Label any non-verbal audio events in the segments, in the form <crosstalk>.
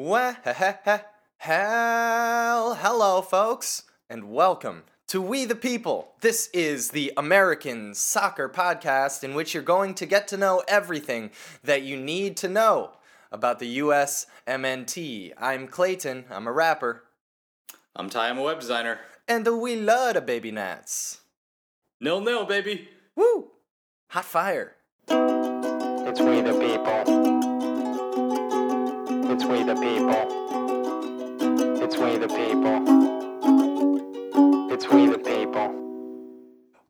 Well, hello, folks, and welcome to We the People. This is the American Soccer Podcast in which you're going to get to know everything that you need to know about the US MNT. I'm Clayton, I'm a rapper, I'm Ty, I'm a web designer. and we love the baby nats. Nil nil, baby. Woo! Hot fire. It's we the people. It's we the people. It's we the people. It's we the people.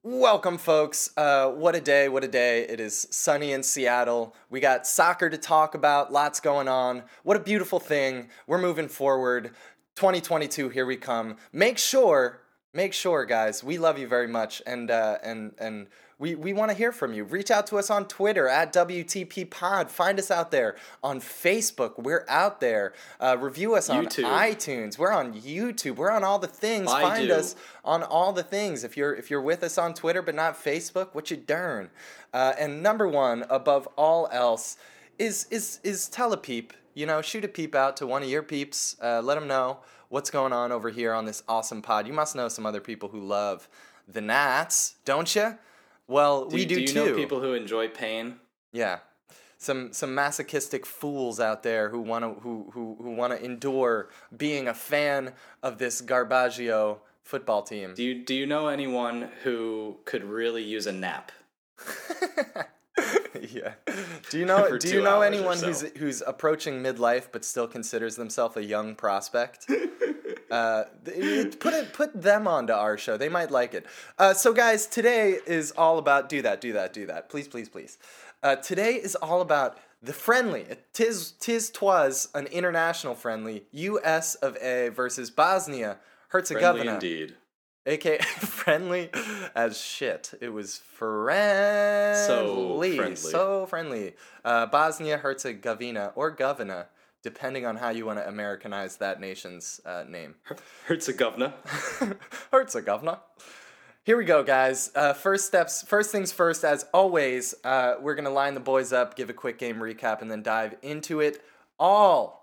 Welcome, folks. Uh, what a day, what a day. It is sunny in Seattle. We got soccer to talk about, lots going on. What a beautiful thing. We're moving forward. 2022, here we come. Make sure, make sure, guys, we love you very much. And, uh, and, and, we, we want to hear from you. Reach out to us on Twitter at WTP Pod. Find us out there on Facebook. We're out there. Uh, review us on YouTube. iTunes. We're on YouTube. We're on all the things. I Find do. us on all the things. If you're if you're with us on Twitter but not Facebook, what you darn. Uh, and number one, above all else, is is is tell a peep. You know, shoot a peep out to one of your peeps. Uh, let them know what's going on over here on this awesome pod. You must know some other people who love the Nats, don't you? Well, Do, we do, do you too. know people who enjoy pain? Yeah. Some some masochistic fools out there who want to who who, who want to endure being a fan of this Garbaggio football team. Do you do you know anyone who could really use a nap? <laughs> yeah. Do you know <laughs> do you know anyone so. who's who's approaching midlife but still considers themselves a young prospect? <laughs> Uh, put it, put them onto our show. They might like it. Uh, so, guys, today is all about do that, do that, do that. Please, please, please. Uh, today is all about the friendly. Tis, tis, twas an international friendly. U.S. of A. versus Bosnia Herzegovina. indeed. aka <laughs> friendly as shit. It was friendly, So friendly. so friendly. Uh, Bosnia Herzegovina or Govina, depending on how you want to Americanize that nation's uh, name. <laughs> Herzegovina. <laughs> Herzegovina. Here we go, guys. Uh, first steps, first things first. As always, uh, we're gonna line the boys up, give a quick game recap, and then dive into it all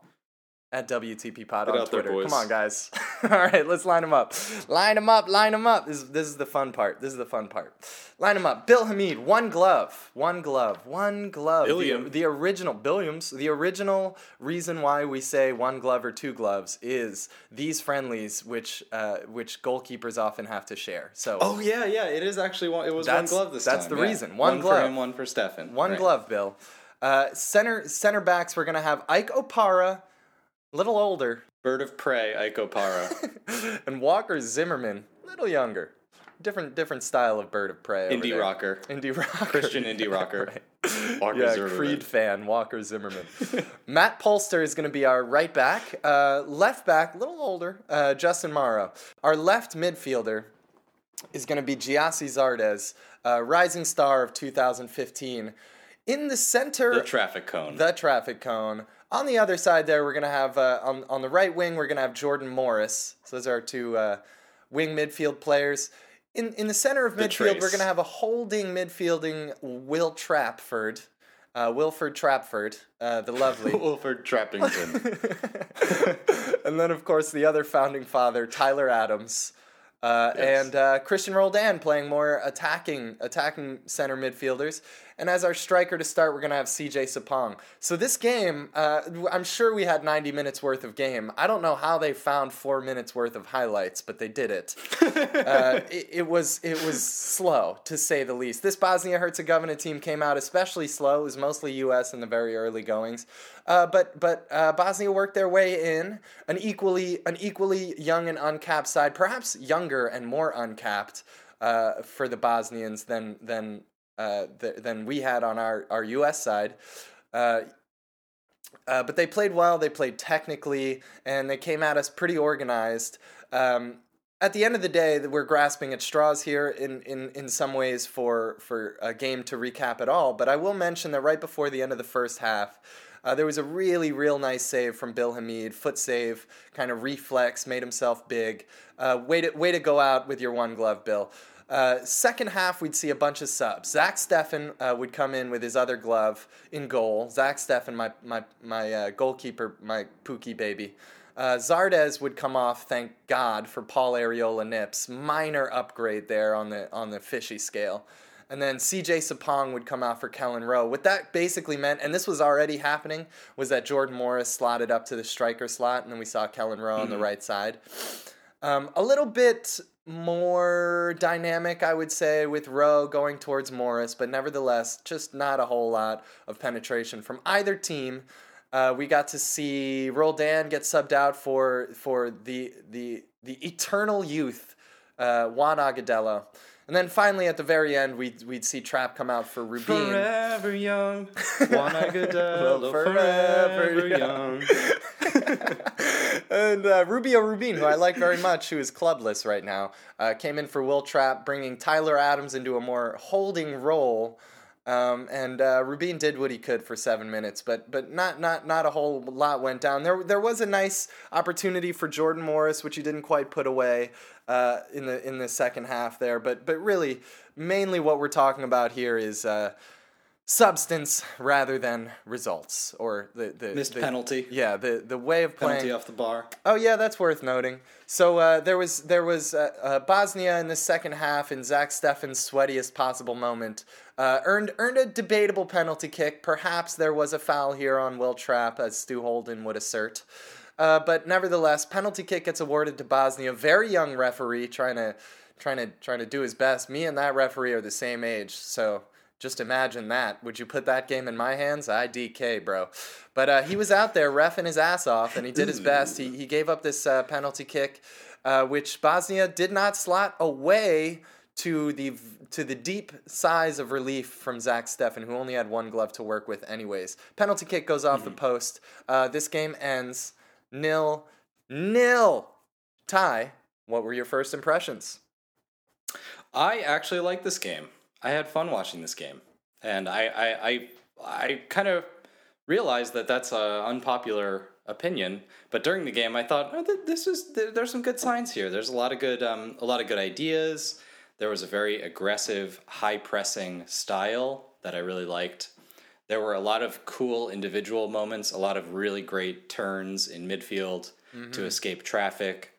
at WTP Pod Get on there, Twitter. boys. Come on, guys. <laughs> all right, let's line them up. Line them up. Line them up. This, this is the fun part. This is the fun part. Line them up. Bill Hamid, one glove, one glove, one glove. The, Billiam. the original Billiams. The original reason why we say one glove or two gloves is these friendlies, which uh, which goalkeepers often have to share. So Oh yeah, yeah. It is actually one. It was one glove this that's time. That's the yeah. reason. One One glove. for him, one for Steffen. One Right. glove, Bill. Uh, center center backs, we're gonna have Ike Opara, little older, Bird of prey, Ike Opara. <laughs> and Walker Zimmerman, little younger. Different different style of bird of prey. Indie there. rocker. Indie rocker. Christian indie rocker. Walker yeah, Zimmerman. Creed fan, Walker Zimmerman. <laughs> Matt Polster is going to be our right back. Uh, left back, a little older, uh, Justin Morrow. Our left midfielder is going to be Gyasi Zardes, uh, rising star of 2015. In the center, The traffic cone. the traffic cone. On the other side, there we're gonna have uh, on on the right wing we're gonna have Jordan Morris. So those are our two uh, wing midfield players. In in the center of The midfield, we're gonna have a holding midfielding Will Trapford, uh, Wilford Trapford, uh, the lovely. <laughs> Wilford Trappington. <laughs> and then, of course, the other founding father, Tyler Adams, uh, Yes. and uh, Christian Roldan playing more attacking attacking center midfielders. And as our striker to start, we're gonna have CJ Sapong. So this game, uh, I'm sure we had 90 minutes worth of game. I don't know how they found four minutes worth of highlights, but they did it. <laughs> uh, it, it was it was slow to say the least. This Bosnia Herzegovina team came out especially slow. It was mostly U.S. in the very early goings, uh, but but uh, Bosnia worked their way in an equally an equally young and uncapped side, perhaps younger and more uncapped uh, for the Bosnians than than uh, th- than we had on our our U.S. side. Uh, uh, but they played well. They played technically, and they came at us pretty organized. Um, at the end of the day, we're grasping at straws here in, in, in some ways for for a game to recap at all. But I will mention that right before the end of the first half, uh, there was a really real nice save from Bill Hamid, foot save, kind of reflex, made himself big. Uh, way to way to go out with your one glove, Bill. Uh, second half, we'd see a bunch of subs. Zach Steffen uh, would come in with his other glove in goal. Zach Steffen, my my my uh, goalkeeper, my Pookie baby. Uh, Zardes would come off, thank God, for Paul Areola Nips. Minor upgrade there on the on the fishy scale. And then CJ Sapong would come out for Kelyn Rowe. What that basically meant, and this was already happening, was that Jordan Morris slotted up to the striker slot, and then we saw Kelyn Rowe on the right side. Um, a little bit more dynamic, I would say, with Rowe going towards Morris, but nevertheless, just not a whole lot of penetration from either team. Uh, we got to see Roldan get subbed out for for the the the eternal youth, uh, Juan Agudelo. And then finally, at the very end, we'd, we'd see Trapp come out for Rubin. Forever young, <laughs> Juan Agudelo, Forever forever young. young. <laughs> and uh, Rubio Rubin, who I like very much, who is clubless right now, uh, came in for Will Trapp, bringing Tyler Adams into a more holding role. Um, and uh, Rubin did what he could for seven minutes, but but not not not a whole lot went down. There there was a nice opportunity for Jordan Morris, which he didn't quite put away uh, in the in the second half there. But but really, mainly what we're talking about here is uh, substance rather than results or the the Missed the- penalty. Yeah, the the way of playing. Penalty off the bar. Oh yeah, that's worth noting. So uh, there was there was uh, uh, Bosnia in the second half in Zach Steffen's sweatiest possible moment. Uh, earned earned a debatable penalty kick. Perhaps there was a foul here on Will Trapp, as Stu Holden would assert. Uh, but nevertheless, penalty kick gets awarded to Bosnia. Very young referee trying to trying to trying to do his best. Me and that referee are the same age, so just imagine that. Would you put that game in my hands? I DK, bro. But uh, he was out there refing his ass off, and he did his best. He, he gave up this uh, penalty kick, uh, which Bosnia did not slot away to the to the deep sighs of relief from Zach Steffen, who only had one glove to work with, anyways. Penalty kick goes off the post. Uh, this game ends nil nil. Ty, what were your first impressions? I actually like this game. I had fun watching this game, and I I I, I kind of realized that that's an unpopular opinion. But during the game, I thought oh, th- this is th- there's some good signs here. There's a lot of good um, a lot of good ideas. There was a very aggressive, high pressing style that I really liked. There were a lot of cool individual moments, a lot of really great turns in midfield to escape traffic.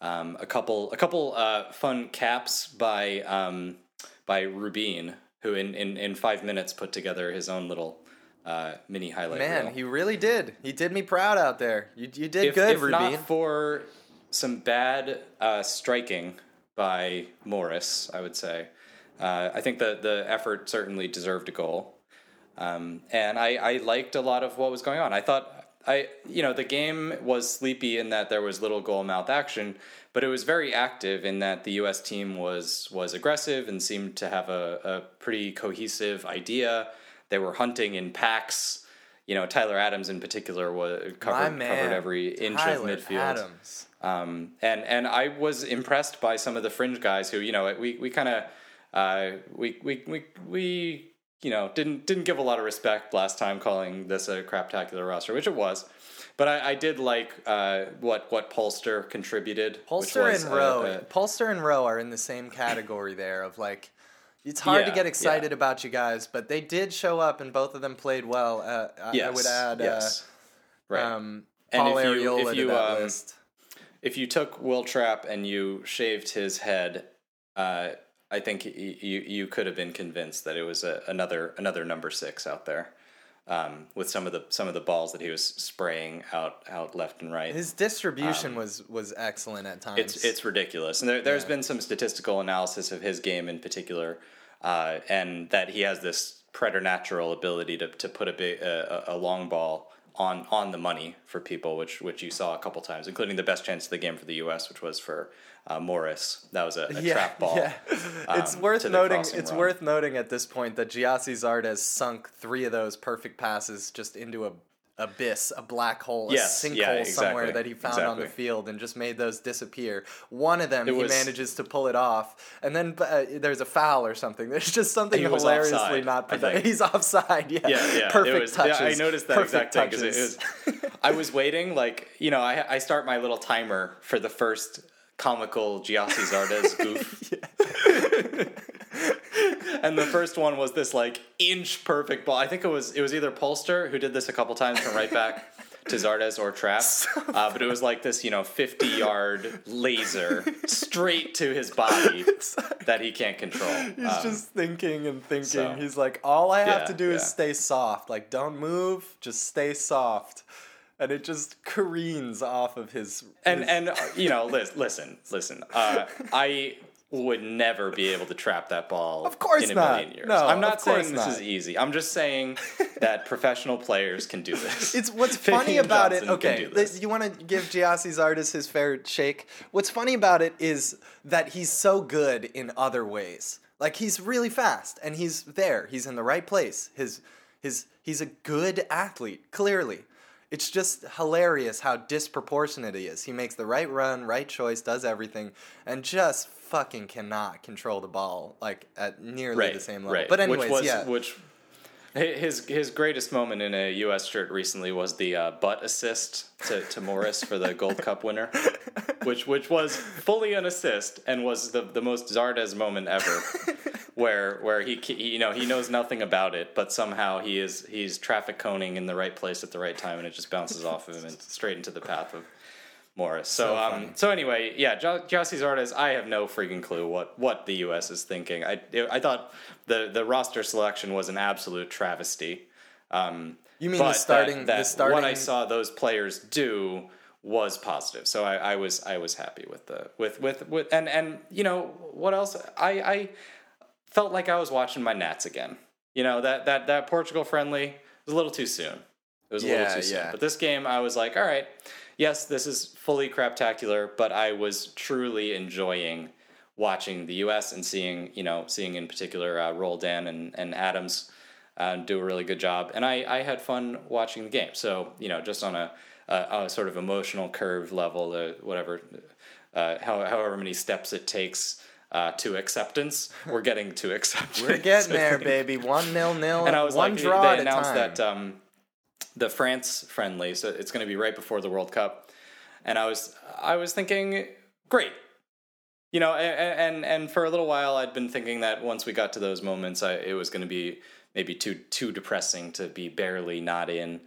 Um, a couple, a couple uh, fun caps by um, by Rubin, who in, in, in five minutes put together his own little uh, mini highlight Man, reel. he really did. He did me proud out there. You, you did if, good, if Rubin. not for some bad uh, striking by Morris, I would say. Uh, I think the the effort certainly deserved a goal, um, and I, I liked a lot of what was going on. I thought I you know the game was sleepy in that there was little goal mouth action, but it was very active in that the U.S. team was was aggressive and seemed to have a, a pretty cohesive idea. They were hunting in packs. You know, Tyler Adams in particular was covered man, covered every inch Tyler of midfield. Adams. Um, and and I was impressed by some of the fringe guys who you know we we kind of uh, we we we we you know didn't didn't give a lot of respect last time calling this a craptacular roster, which it was. But I, I did like uh, what what Polster contributed. Polster was and Rowe, Polster and Rowe are in the same category there of like. It's hard to get excited yeah. about you guys, but they did show up and both of them played well. Uh, I, I would add yes, uh, right. um, And Paul if you- if you, to that um, list. if you took Will Trapp and you shaved his head, uh, I think y- you you could have been convinced that it was a, another another number six out there, um, with some of the some of the balls that he was spraying out out left and right. His distribution was was excellent at times. um, It's it's ridiculous, and there, there's Yeah. been some statistical analysis of his game in particular, uh, and that he has this preternatural ability to, to put a big a a long ball on on the money for people, which which you saw a couple times, including the best chance of the game for the U.S., which was for uh, Morris. That was a, a <laughs> trap ball. Yeah. it's um, worth noting. It's run. worth noting at this point that Gyasi has sunk three of those perfect passes just into a abyss, a black hole, a sinkhole yeah, somewhere that he found on the field and just made those disappear. One of them It he was- manages to pull it off, and then uh, there's a foul or something. <laughs> There's just something hilariously offside, not produ- <laughs> He's offside. Yeah, Yeah, yeah. Perfect was, touches. Yeah, I noticed that Perfect exact thing because it touches. I was waiting, like you know, I I start my little timer for the first comical Gyasi Zardes <laughs> goof. and the first one was this like inch perfect ball. I think it was it was either Polster who did this a couple times from right back <laughs> to Zardes or Trapp, uh, but it was like this you know fifty yard laser straight to his body <laughs> that he can't control. He's Um, just thinking and thinking. so- He's like, all I have Yeah, to do is yeah. stay soft. Like, don't move, just stay soft. And it just careens off of his. and his- and uh, you know lis- listen listen uh, i would never be able to trap that ball Of course in a not. million years No, i'm not saying this not. is easy i'm just saying <laughs> that professional players can do this It's what's <laughs> funny about Johnson it. Okay, you want to give Gyasi Zardes his fair shake. What's funny about it is that he's so good in other ways. Like he's really fast and he's there. He's in the right place. His his he's a good athlete. Clearly, it's just hilarious how disproportionate he is. He makes the right run, right choice, does everything, and just fucking cannot control the ball like at nearly right the same level. right But anyways, which was yeah. which his his greatest moment in a U.S. shirt recently was the uh, butt assist to, to Morris for the Gold Cup winner, which which was fully an assist and was the, the most Zardes moment ever, where where he, he you know he knows nothing about it, but somehow he is he's traffic coning in the right place at the right time, and it just bounces off of him and straight into the path of Morris. So, So um, so anyway, yeah, Gyasi Zardes, I have no freaking clue what, what the U.S. is thinking. I I thought the the roster selection was an absolute travesty. Um, You mean the but that- starting- the that starting- what I saw those players do was positive. So I, I was I was happy with the with with with and and you know what else I I felt like I was watching my Nats again. You know that that that Portugal friendly was a little too soon. It was a Yeah, little too soon. yeah. But this game, I was like, all right, yes, this is fully craptacular, but I was truly enjoying watching the U.S. and seeing, you know, seeing in particular uh, Roldan and and Adams uh, do a really good job, and I I had fun watching the game. So you know, just on a a, a sort of emotional curve level, uh, whatever, uh, how, however many steps it takes. Uh, to acceptance, we're getting to <laughs> acceptance. We're getting <laughs> there, baby. One nil nil. And I was one like, draw they announced that um, the France friendly, so it's going to be right before the World Cup, and I was I was thinking, great, you know, and and, for a little while I'd been thinking that once we got to those moments, I, it was going to be maybe too too depressing to be barely not in.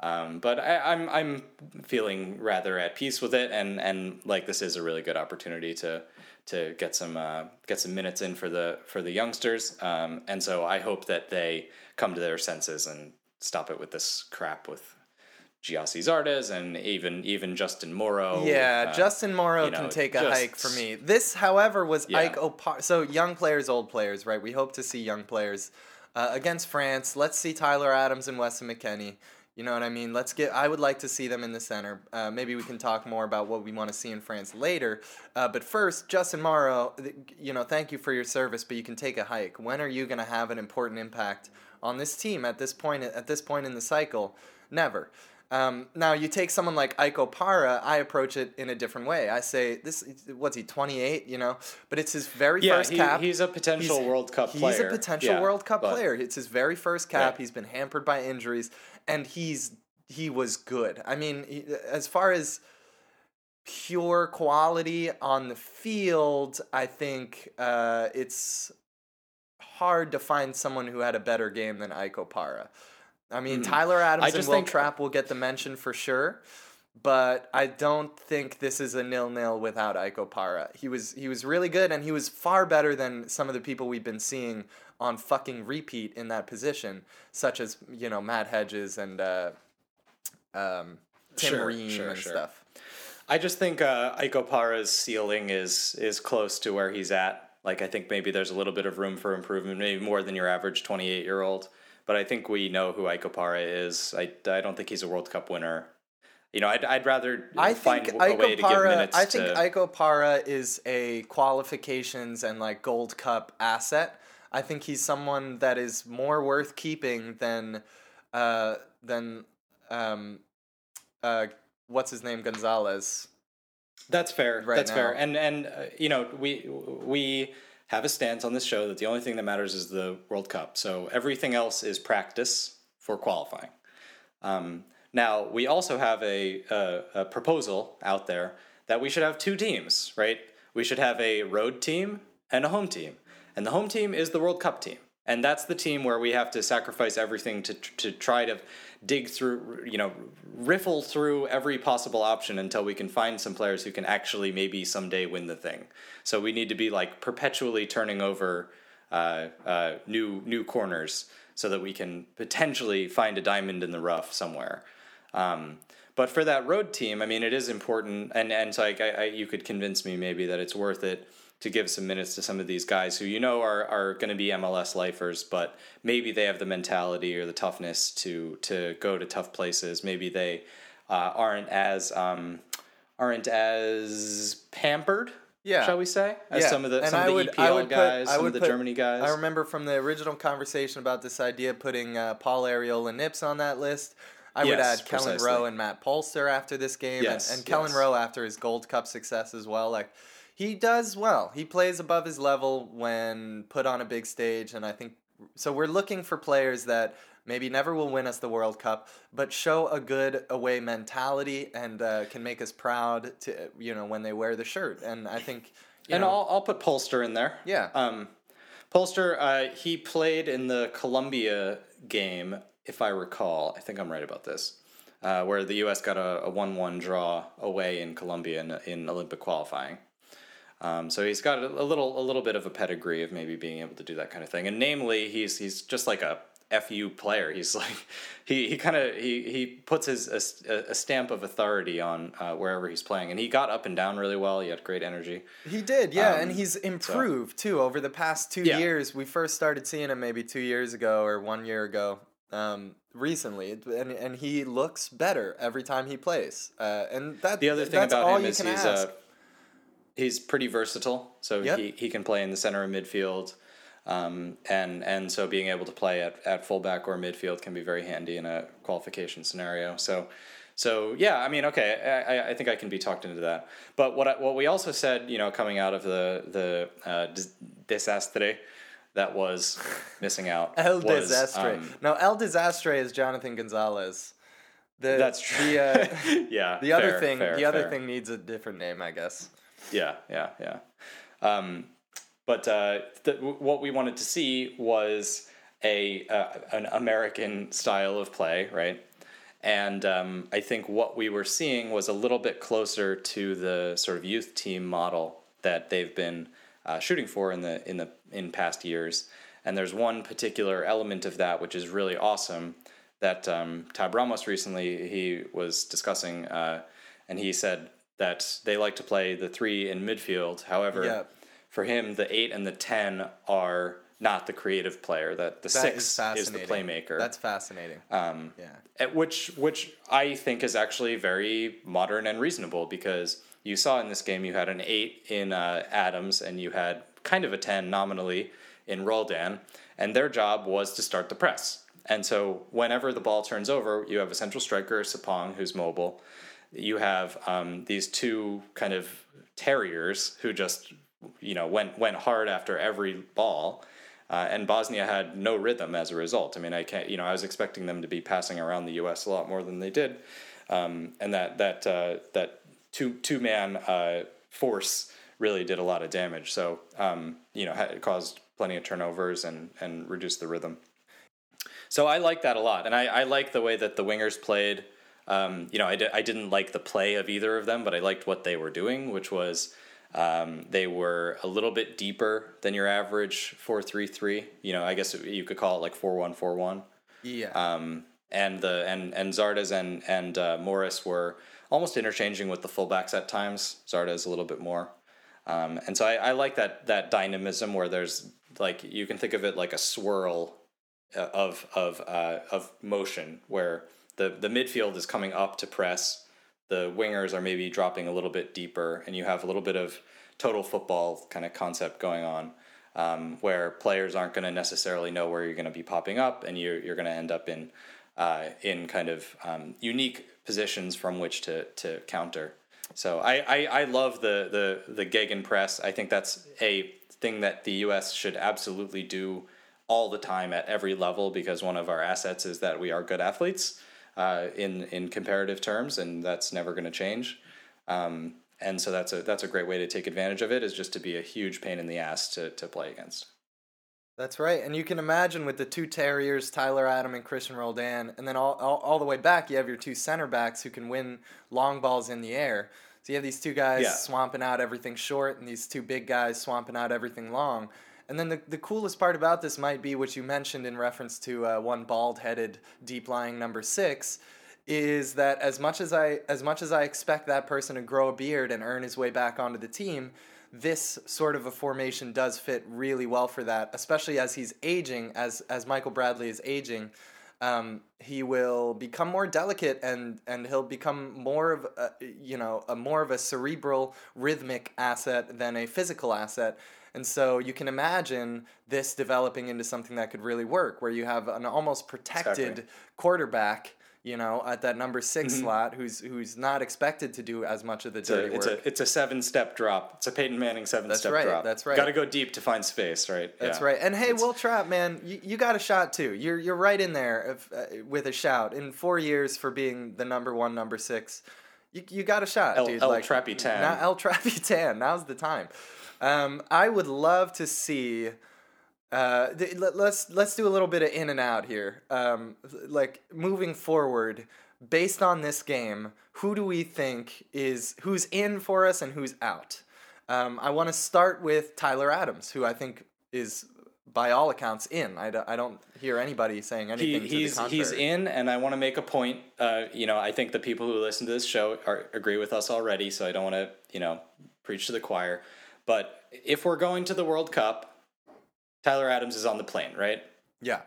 Um, but I, I'm I'm feeling rather at peace with it, and, and like this is a really good opportunity to to get some uh, get some minutes in for the for the youngsters, um, and so I hope that they come to their senses and stop it with this crap with Gyasi Zardes and even even Justin Morrow. Yeah, uh, Justin Morrow you know, can take a just- hike for me. This, however, was Yeah. Ike Opar. So young players, old players, right? We hope to see young players uh, against France. Let's see Tyler Adams and Weston McKennie. You know what I mean? Let's get. I would like to see them in the center. Uh, maybe we can talk more about what we want to see in France later. Uh, but first, Justin Morrow, you know, thank you for your service, but you can take a hike. When are you going to have an important impact on this team at this point? At this point in the cycle, never. Um, now you take someone like Ike Opara, I approach it in a different way. I say this, what's he, 28, you know? But it's his very Yeah, first he- cap. he's a potential World Cup player. He's player. a potential Yeah, World Cup but- player. It's his very first cap. Right. He's been hampered by injuries, and he's he was good. I mean, he, as far as pure quality on the field, I think uh, it's hard to find someone who had a better game than Ike Opara. I mean, Mhm. Tyler Adams I and just Will think- Trapp will get the mention for sure. But I don't think this is a nil nil without Ike Opara. He was he was really good and he was far better than some of the people we've been seeing on fucking repeat in that position, such as you know Matt Hedges and uh, um, Tim Sure, Ream sure, and sure. stuff. I just think uh, Opara's ceiling is is close to where he's at. Like I think maybe there's a little bit of room for improvement, maybe more than your average 28 year old. But I think we know who Ike Opara is. I, I don't think he's a World Cup winner. You know, I'd, I'd rather I find think a way to give minutes I think to. Is a qualifications and like Gold Cup asset. I think he's someone that is more worth keeping than uh, than um, uh, what's his name Gonzalez. That's fair. right That's fair. And and uh, you know, we we have a stance on this show that the only thing that matters is the World Cup. So everything else is practice for qualifying. Um, now we also have a, a a proposal out there that we should have two teams, right? We should have a road team and a home team. and the home team is the World Cup team. And that's the team where we have to sacrifice everything to to try to dig through, you know, riffle through every possible option until we can find some players who can actually maybe someday win the thing. So we need to be like perpetually turning over uh, uh, new new corners so that we can potentially find a diamond in the rough somewhere. Um, but for that road team, I mean, it is important, and and so I, I, you could convince me maybe that it's worth it to give some minutes to some of these guys who you know are are going to be MLS lifers, but maybe they have the mentality or the toughness to to go to tough places. Maybe they uh, aren't as um, aren't as pampered. Yeah. shall we say? As Yeah, some of the and some I of the would- EPL would put- guys, I some of the put- Germany guys. I remember from the original conversation about this idea putting uh, Paul Ariel and Nips on that list. I would Yes, add Kelyn precisely. Rowe and Matt Polster after this game, Yes, and, and Kelyn. Rowe after his Gold Cup success as well. Like he does well. He plays above his level when put on a big stage, and I think so. We're looking for players that maybe never will win us the World Cup, but show a good away mentality and uh, can make us proud to you know when they wear the shirt. And I think. And know, I'll I'll put Polster in there. Yeah. Um, Polster, uh, he played in the Colombia game, if I recall. I think I'm right about this, uh, where the U.S. got a, a one-one draw away in Colombia in, in Olympic qualifying. Um, so he's got a, a little a little bit of a pedigree of maybe being able to do that kind of thing. And namely, he's he's just like a fu player. He's <laughs> like he he kind of he he puts his a, a stamp of authority on uh, wherever he's playing. And he got up and down really well. He had great energy. He did, yeah, Um, and he's improved too over the past two Yeah. years. We first started seeing him maybe two years ago or one year ago. Um, recently, and and he looks better every time he plays. Uh, and that The other thing about him is he's ask. uh, he's pretty versatile. So Yep. he, he can play in the center of midfield, um, and and so being able to play at, at fullback or midfield can be very handy in a qualification scenario. So. So yeah, I mean, okay, I, I- think I can be talked into that. But what I, what we also said, you know, coming out of the the uh, that was <laughs> missing out. El was, Desastre. um, now El Desastre is Jonathan Gonzalez. The, that's true. The, uh, <laughs> yeah. the other fair, thing, fair, the other fair. thing needs a different name, I guess. Yeah, yeah, yeah. Um, but uh, th- what we wanted to see was a uh, an American style of play, right? And um, I think what we were seeing was a little bit closer to the sort of youth team model that they've been uh, shooting for in the in the in past years. And there's one particular element of that which is really awesome that um, Tab Ramos recently he was discussing, uh, and he said that they like to play the three in midfield. However, Yeah. for him, the eight and the ten are not the creative player. That the That six is is, the playmaker. That's fascinating. um, yeah. at which which I think is actually very modern and reasonable because you saw in this game you had an eight in uh, Adams and you had kind of a ten nominally in Roldan, and their job was to start the press. And so whenever the ball turns over, you have a central striker, Sapong, who's mobile. You have um, these two kind of terriers who just you know went went hard after every ball. Uh, and Bosnia had no rhythm as a result. I mean, I can't, you know, I was expecting them to be passing around the U.S. a lot more than they did, um, and that that uh, that two two man uh, force really did a lot of damage. So, um, you know, it caused plenty of turnovers and and reduced the rhythm. So I like that a lot, and I, I like the way that the wingers played. Um, you know, I, I didn't like the play of either of them, but I liked what they were doing, which was um, they were a little bit deeper than your average four three three. You know, I guess you could call it like four one four one. Yeah. Um, and the and and Zardes and and uh, Morris were almost interchanging with the fullbacks at times. Zardes a little bit more, um, and so I, I like that that dynamism where there's like you can think of it like a swirl uh, of of uh, of motion where the the midfield is coming up to press, the wingers are maybe dropping a little bit deeper, and you have a little bit of total football kind of concept going on. Um, where players aren't going to necessarily know where you're going to be popping up, and you're you're going to end up in uh, in kind of um, unique positions from which to to counter. So I, I, I love the the the Gegen press. I think that's a thing that the U.S. should absolutely do all the time at every level because one of our assets is that we are good athletes uh, in in comparative terms, and that's never going to change. Um, and so that's a that's a great way to take advantage of it is just to be a huge pain in the ass to to play against. That's right. And you can imagine with the two Terriers, Tyler Adam and Christian Roldan, and then all, all, all the way back, you have your two center backs who can win long balls in the air. So you have these two guys Yeah. swamping out everything short and these two big guys swamping out everything long. And then the, the coolest part about this might be what you mentioned in reference to uh, one bald headed, deep lying number six. Is that as much as I as much as I expect that person to grow a beard and earn his way back onto the team, this sort of a formation does fit really well for that, especially as he's aging, as as Michael Bradley is aging. Um, he will become more delicate and and he'll become more of a, you know a more of a cerebral rhythmic asset than a physical asset. And so you can imagine this developing into something that could really work, where you have an almost protected Exactly. quarterback, you know, at that number 6 slot, who's who's not expected to do as much of the It's a, dirty it's work. a it's a seven step drop. It's a Peyton Manning seven That's step right, drop. that's right. Got to go deep to find space, right? That's Yeah. right. And hey, It's- Will Trapp, man, you, you got a shot too. You're you're right in there if, uh, with a shout. In four years for being the number one, number six, you, you got a shot, El- dude. El like, Trappy Tan. Now, El Trappy <laughs> Tan. Now's the time. Um, I would love to see. Uh, th- let, let's let's do a little bit of in and out here. Um, like moving forward, based on this game, who do we think is who's in for us and who's out? Um, I want to start with Tyler Adams, who I think is by all accounts in. I, don't- I don't hear anybody saying He, anything to he's the contrary. he's in, and I want to make a point. Uh, you know, I think the people who listen to this show are, agree with us already, so I don't want to you know preach to the choir. But if we're going to the World Cup, Tyler Adams is on the plane, right? Yeah.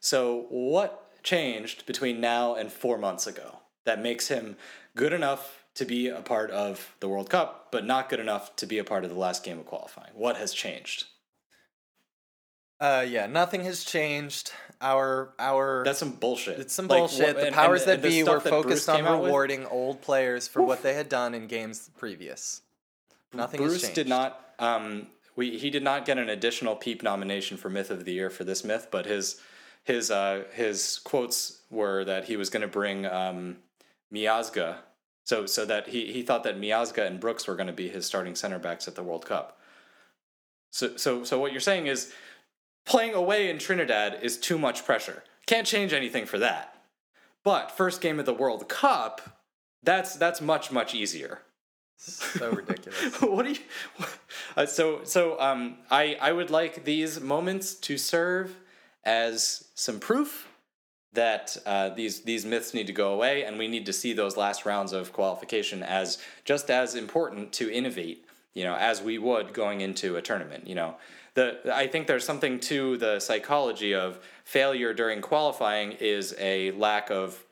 So what changed between now and four months ago that makes him good enough to be a part of the World Cup, but not good enough to be a part of the last game of qualifying? What has changed? Uh, yeah, nothing has changed. Our our That's some bullshit. it's some Like, bullshit. what- the powers and- that and be were focused on rewarding old players for what they had done in games previous. Nothing Bruce did not. Um, we he did not get an additional Peep nomination for Myth of the Year for this myth, but his his uh, his quotes were that he was going to bring um, Miazga, so so that he he thought that Miazga and Brooks were going to be his starting center backs at the World Cup. So so so what you're saying is playing away in Trinidad is too much pressure. Can't change anything for that. But first game of the World Cup, that's that's much much easier. So ridiculous. <laughs> what do you? Uh, so so um, I I would like these moments to serve as some proof that uh, these these myths need to go away, and we need to see those last rounds of qualification as just as important to innovate. You know, as we would going into a tournament. You know, the I think there's something to the psychology of failure during qualifying is a lack of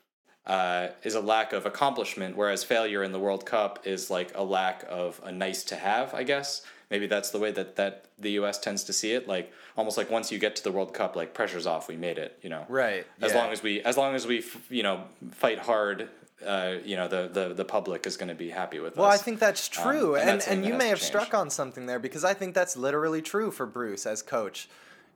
uh, is a lack of accomplishment, whereas failure in the World Cup is like a lack of a nice to have, I guess. Maybe that's the way that, that the U.S. tends to see it. Like almost like once you get to the World Cup, like pressure's off, we made it. You know, Right, As yeah. long as we, as long as we, f- you know, fight hard, uh, you know, the, the the public is going to be happy with us. Well, I think that's true, and and and, something you may have struck on something there because I think that's literally true for Bruce as coach.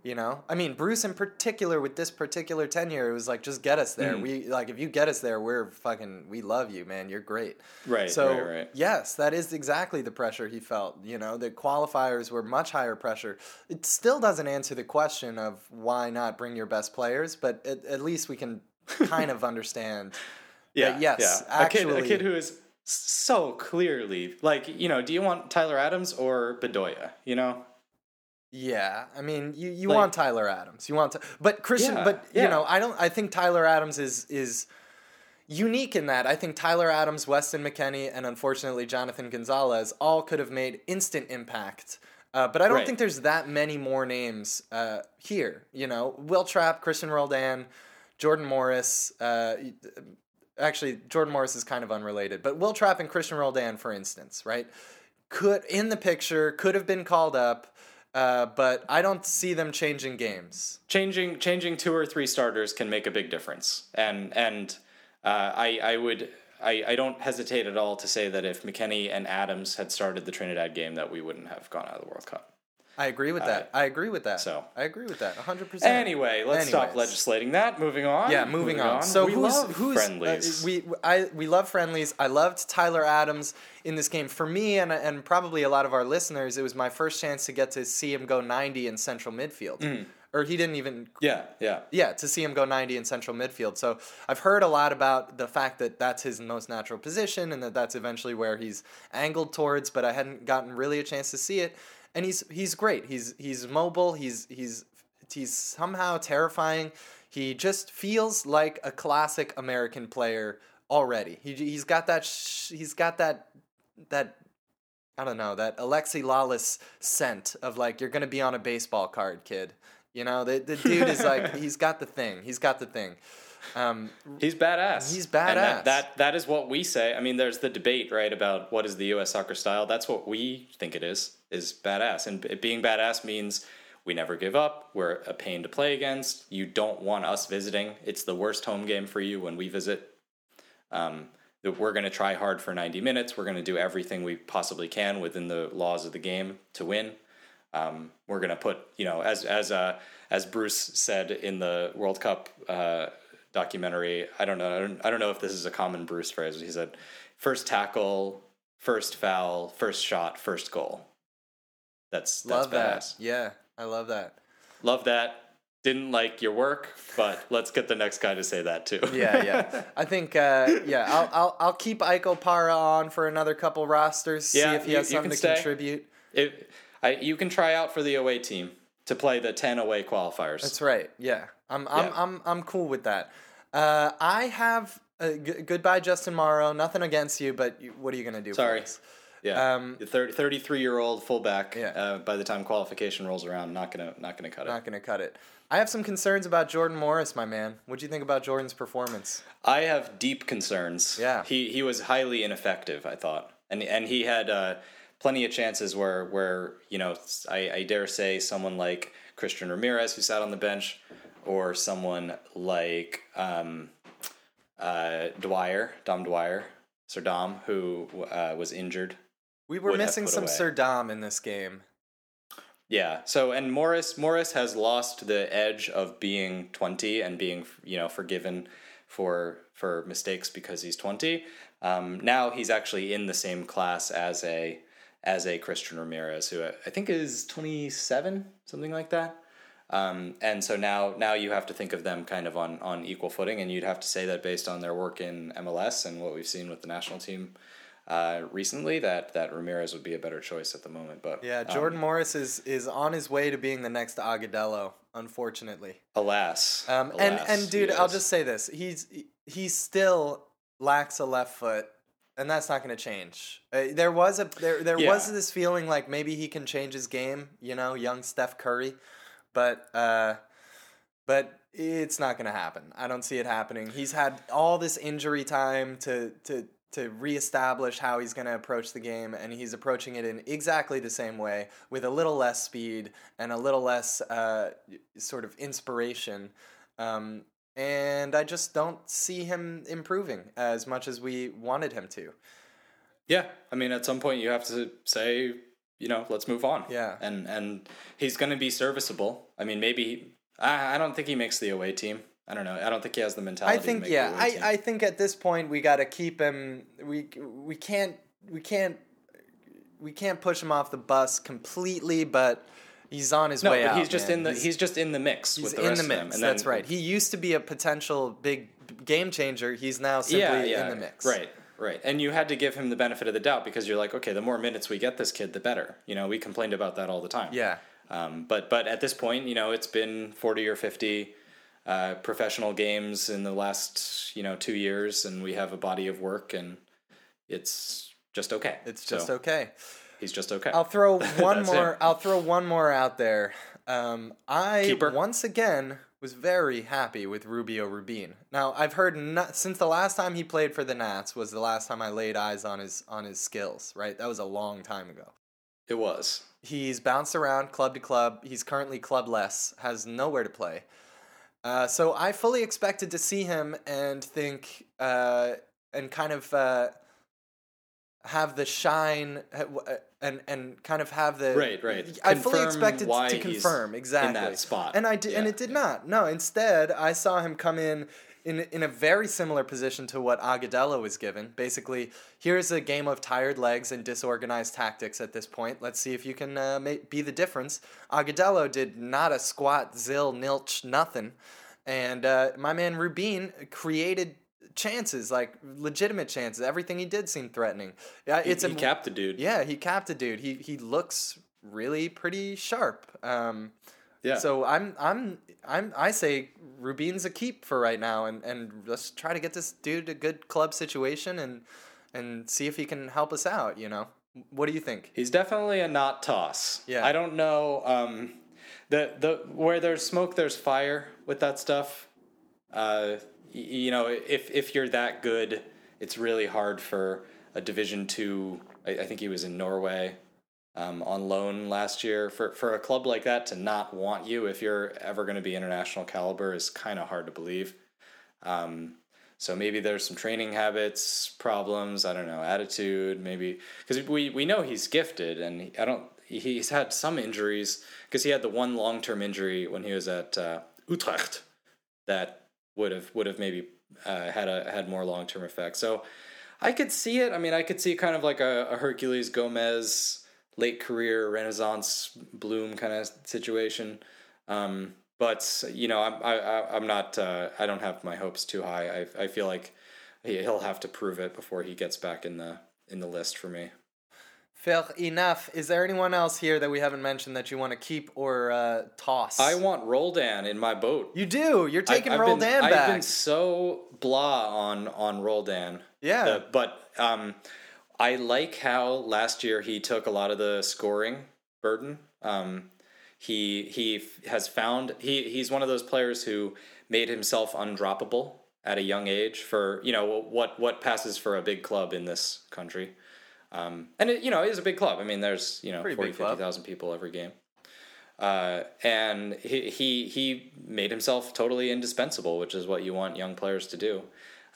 You know, I mean, Bruce in particular with this particular tenure, it was like just get us Mm. there. We like if you get us there, we're fucking we love you, man. You're great. Right, So right, right. yes, that is exactly the pressure he felt. You know, the qualifiers were much higher pressure. It still doesn't answer the question of why not bring your best players, but at, at least we can <laughs> kind of understand. yeah, yes, yeah. a kid, a kid who is so clearly like, you know, do you want Tyler Adams or Bedoya? You know, Yeah, I mean, you, you Like- want Tyler Adams, you want, to, but Christian, Yeah, but yeah. you know, I don't. I think Tyler Adams is is unique in that I think Tyler Adams, Weston McKennie, and unfortunately Jonathan Gonzalez all could have made instant impact. Uh, but I don't Right. think there's that many more names uh, here. You know, Will Trapp, Christian Roldan, Jordan Morris. Uh, actually, Jordan Morris is kind of unrelated, but Will Trapp and Christian Roldan, for instance, right? Could in the picture could have been called up. Uh, but I don't see them changing games. changing changing two or three starters can make a big difference and and uh, I I would I, I don't hesitate at all to say that if McKennie and Adams had started the Trinidad game that we wouldn't have gone out of the World Cup I agree with that. I agree with that. so- I agree with that. 100%. Anyway, let's stop legislating that. Moving on. Yeah, moving, on. So we who's, love who's uh, friendlies. we I we love friendlies. I loved Tyler Adams in this game. For me and and probably a lot of our listeners, it was my first chance to get to see him go 90 in central midfield. Mm. Or he didn't even yeah, yeah. yeah, to see him go 90 in central midfield. So I've heard a lot about the fact that that's his most natural position and that that's eventually where he's angled towards, but I hadn't gotten really a chance to see it. And he's he's great. He's he's mobile. He's he's he's somehow terrifying. He just feels like a classic American player already. He he's got that sh- he's got that that I don't know that Alexi Lalas scent of like you're gonna be on a baseball card, kid. You know the the dude is like <laughs> he's got the thing. He's got the thing. Um, He's badass. He's And that, badass. that that is what we say. I mean, there's the debate, right, about what is the U.S. soccer style. That's what we think it is. Is badass, and being badass means we never give up. We're a pain to play against. You don't want us visiting. It's the worst home game for you when we visit. Um, we're going to try hard for 90 minutes. We're going to do everything we possibly can within the laws of the game to win. Um, we're going to put, you know, as as uh, as Bruce said in the World Cup uh, documentary. I don't know. I don't, I don't know if this is a common Bruce phrase. He said, first tackle, first foul, first shot, first goal." That's that's love that. Yeah, I love that. Love that. Didn't like your work, but <laughs> let's get the next guy to say that too. Yeah, yeah. <laughs> I think uh, yeah, I'll I'll I'll keep Ike Opara on for another couple rosters. See Yeah, if he you- has you something can to stay. contribute. It, I, you can try out for the away team to play the 10 away qualifiers. That's right. Yeah, I'm I'm Yeah. I'm I'm cool with that. Uh, I have uh, g- goodbye, Justin Morrow. Nothing against you, but you, what are you gonna do? for Sorry. Yeah, Um, the 30, 33 year old fullback. Yeah. Uh, by the time qualification rolls around, not gonna not gonna cut it. Not gonna cut it. I have some concerns about Jordan Morris, my man. What do you think about Jordan's performance? I have deep concerns. Yeah. he he was highly ineffective. I thought, and and he had uh, plenty of chances where where you know I, I dare say someone like Christian Ramirez who sat on the bench, or someone like um, uh, Dwyer, Dom Dwyer, Sir Dom, who uh, was injured. We were missing some away. Sir Dom in this game. Yeah. So and Morris Morris has lost the edge of being 20 and being you know forgiven for for mistakes because he's 20. Um, now he's actually in the same class as a as a Christian Ramirez who I think is 27 something like that. Um, and so now now you have to think of them kind of on on equal footing and you'd have to say that based on their work in MLS and what we've seen with the national team uh, recently that that Ramirez would be a better choice at the moment but Yeah, um, Jordan Morris is is on his way to being the next Agudelo, unfortunately. Alas. Um, and Alas, and dude, I'll just say this: he's he still lacks a left foot, and that's not going to change. Uh, there was a there there was this feeling like maybe he can change his game, you know, young Steph Curry, but uh, but it's not going to happen. I don't see it happening. He's had all this injury time to to to reestablish how he's going to approach the game, and he's approaching it in exactly the same way, with a little less speed and a little less uh, sort of inspiration. Um, and I just don't see him improving as much as we wanted him to. Yeah, I mean, at some point you have to say, you know, let's move on. Yeah. and and he's going to be serviceable. I mean, maybe I, I don't think he makes the away team. I don't know. I don't think he has the mentality. I think to make yeah, I, team. I think at this point we got to keep him. We we can't we can't we can't push him off the bus completely, but he's on his no, way but out. he's just man. in the he's, just in the mix he's with the in rest the of mix. them. And That's then- right. He used to be a potential big game changer. He's now simply yeah, yeah, in the mix. Right, right. And you had to give him the benefit of the doubt because you're like, okay, the more minutes we get this kid, the better. You know, we complained about that all the time. Yeah. Um, but but at this point, you know, it's been forty or fifty uh, professional games in the last you know two years, and we have a body of work, and it's just okay. It's just So okay. He's just okay. I'll throw <laughs> one more. it. I'll throw one more out there. Um, I Keeper. once again was very happy with Rubio Rubin. Now I've heard no, since the last time he played for the Nats was the last time I laid eyes on his on his skills. Right, that was a long time ago. It was. He's bounced around club to club. He's currently clubless, has nowhere to play. Uh, so I fully expected to see him and think uh, and kind of uh, have the shine w- uh, and and kind of have the Right, right. I fully Confirm expected why to he's confirm exactly in that spot. and I did, and it did not. No, instead I saw him come in. In, in a very similar position to what Agudelo was given. Basically, here's a game of tired legs and disorganized tactics at this point. Let's see if you can uh, be the difference. Agudelo did not a squat, zil, nilch, nothing. And uh, my man Rubin created chances, like legitimate chances. Everything he did seemed threatening. Yeah, He, it's he a, capped the dude. yeah, he capped a dude. He he looks really pretty sharp. Um, Yeah. So I'm I'm I'm I say Rubin's a keep for right now, and and let's try to get this dude a good club situation and and see if he can help us out. You know, what do you think? He's definitely a not toss. Yeah. I don't know. Um, the the where there's smoke, there's fire with that stuff. Uh, y- you know, if if you're that good, it's really hard for a Division Two. I, I think he was in Norway um, on loan last year. For for a club like that to not want you if you're ever going to be international caliber is kind of hard to believe. Um, so maybe there's some training habits problems. I don't know attitude. Maybe because we we know he's gifted, and I don't. He's had some injuries because he had the one long term injury when he was at uh, Utrecht that would have would have maybe uh, had a had more long term effect. So I could see it. I mean, I could see kind of like a, a Herculez Gomez late career Renaissance bloom kind of situation. Um, but you know, I'm I, I, I'm not. Uh, I don't have my hopes too high. I I feel like he- he'll have to prove it before he gets back in the in the list for me. Fair enough. Is there anyone else here that we haven't mentioned that you want to keep or uh, toss? I want Roldan in my boat. You do. You're taking I've, I've Roldan been, back. I've been so blah on on Roldan. Yeah. Uh, but um, I like how last year he took a lot of the scoring burden. Um, he he has found he he's one of those players who made himself undroppable at a young age for you know what what passes for a big club in this country. Um, and it, you know, it is a big club. I mean, there's you know Pretty 40, big club. 50,000 people every game. Uh, and he, he he made himself totally indispensable, which is what you want young players to do.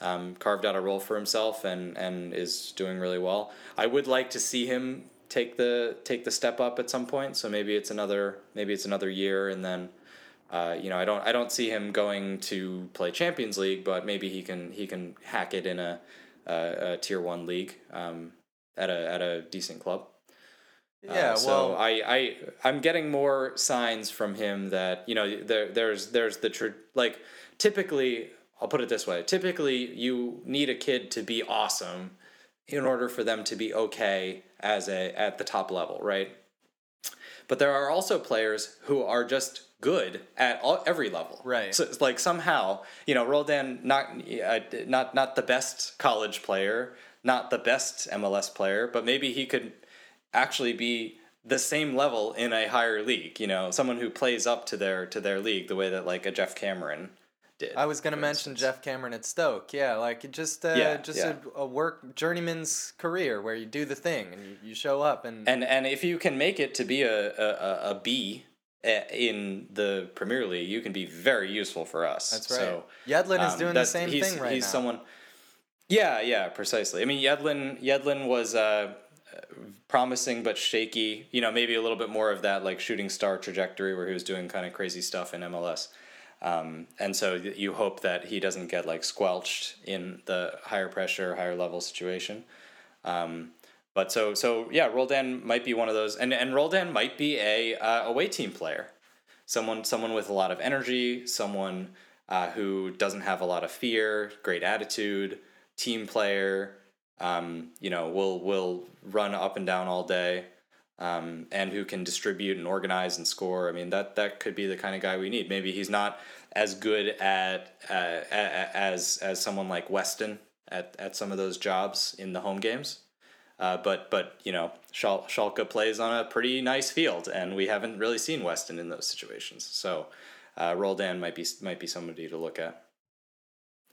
Um, carved out a role for himself and and is doing really well. I would like to see him take the take the step up at some point. So maybe it's another maybe it's another year, and then uh, you know I don't I don't see him going to play Champions League, but maybe he can he can hack it in a, a, a tier one league um, at a at a decent club. Uh, yeah. so well, I, I I'm getting more signs from him that you know there there's there's the tr- like typically I'll put it this way typically you need a kid to be awesome in order for them to be okay as a at the top level right but there are also players who are just good at all, every level Right. so it's like somehow you know Roldan not uh, not not the best college player not the best MLS player but maybe he could actually be the same level in a higher league. You know, someone who plays up to their to their league the way that like a Geoff Cameron did. I was gonna mention instance. Geoff Cameron at Stoke. Yeah, like it just uh, Yeah, just yeah. A, a work journeyman's career where you do the thing and you, you show up and, And and if you can make it to be a a, a- a B eh, in the Premier League, you can be very useful for us. that's right. So, Yedlin is um, doing the same he's- thing right he's now. someone. Yeah, yeah, precisely. I mean, Yedlin Yedlin was uh, promising but shaky. You know, maybe a little bit more of that like shooting star trajectory where he was doing kind of crazy stuff in MLS. Um, and so you hope that he doesn't get like squelched in the higher pressure, higher level situation. Um, but so so yeah, Roldan might be one of those, and and Roldan might be a uh, away team player, someone someone with a lot of energy, someone uh, who doesn't have a lot of fear, great attitude, team player. Um, you know, will will run up and down all day, um, and who can distribute and organize and score. I mean, that that could be the kind of guy we need. Maybe he's not as good at uh, as as someone like Weston at at some of those jobs in the home games. Uh, but but you know, Schal- Schalke plays on a pretty nice field, and we haven't really seen Weston in those situations. So uh, Roldan might be might be somebody to look at.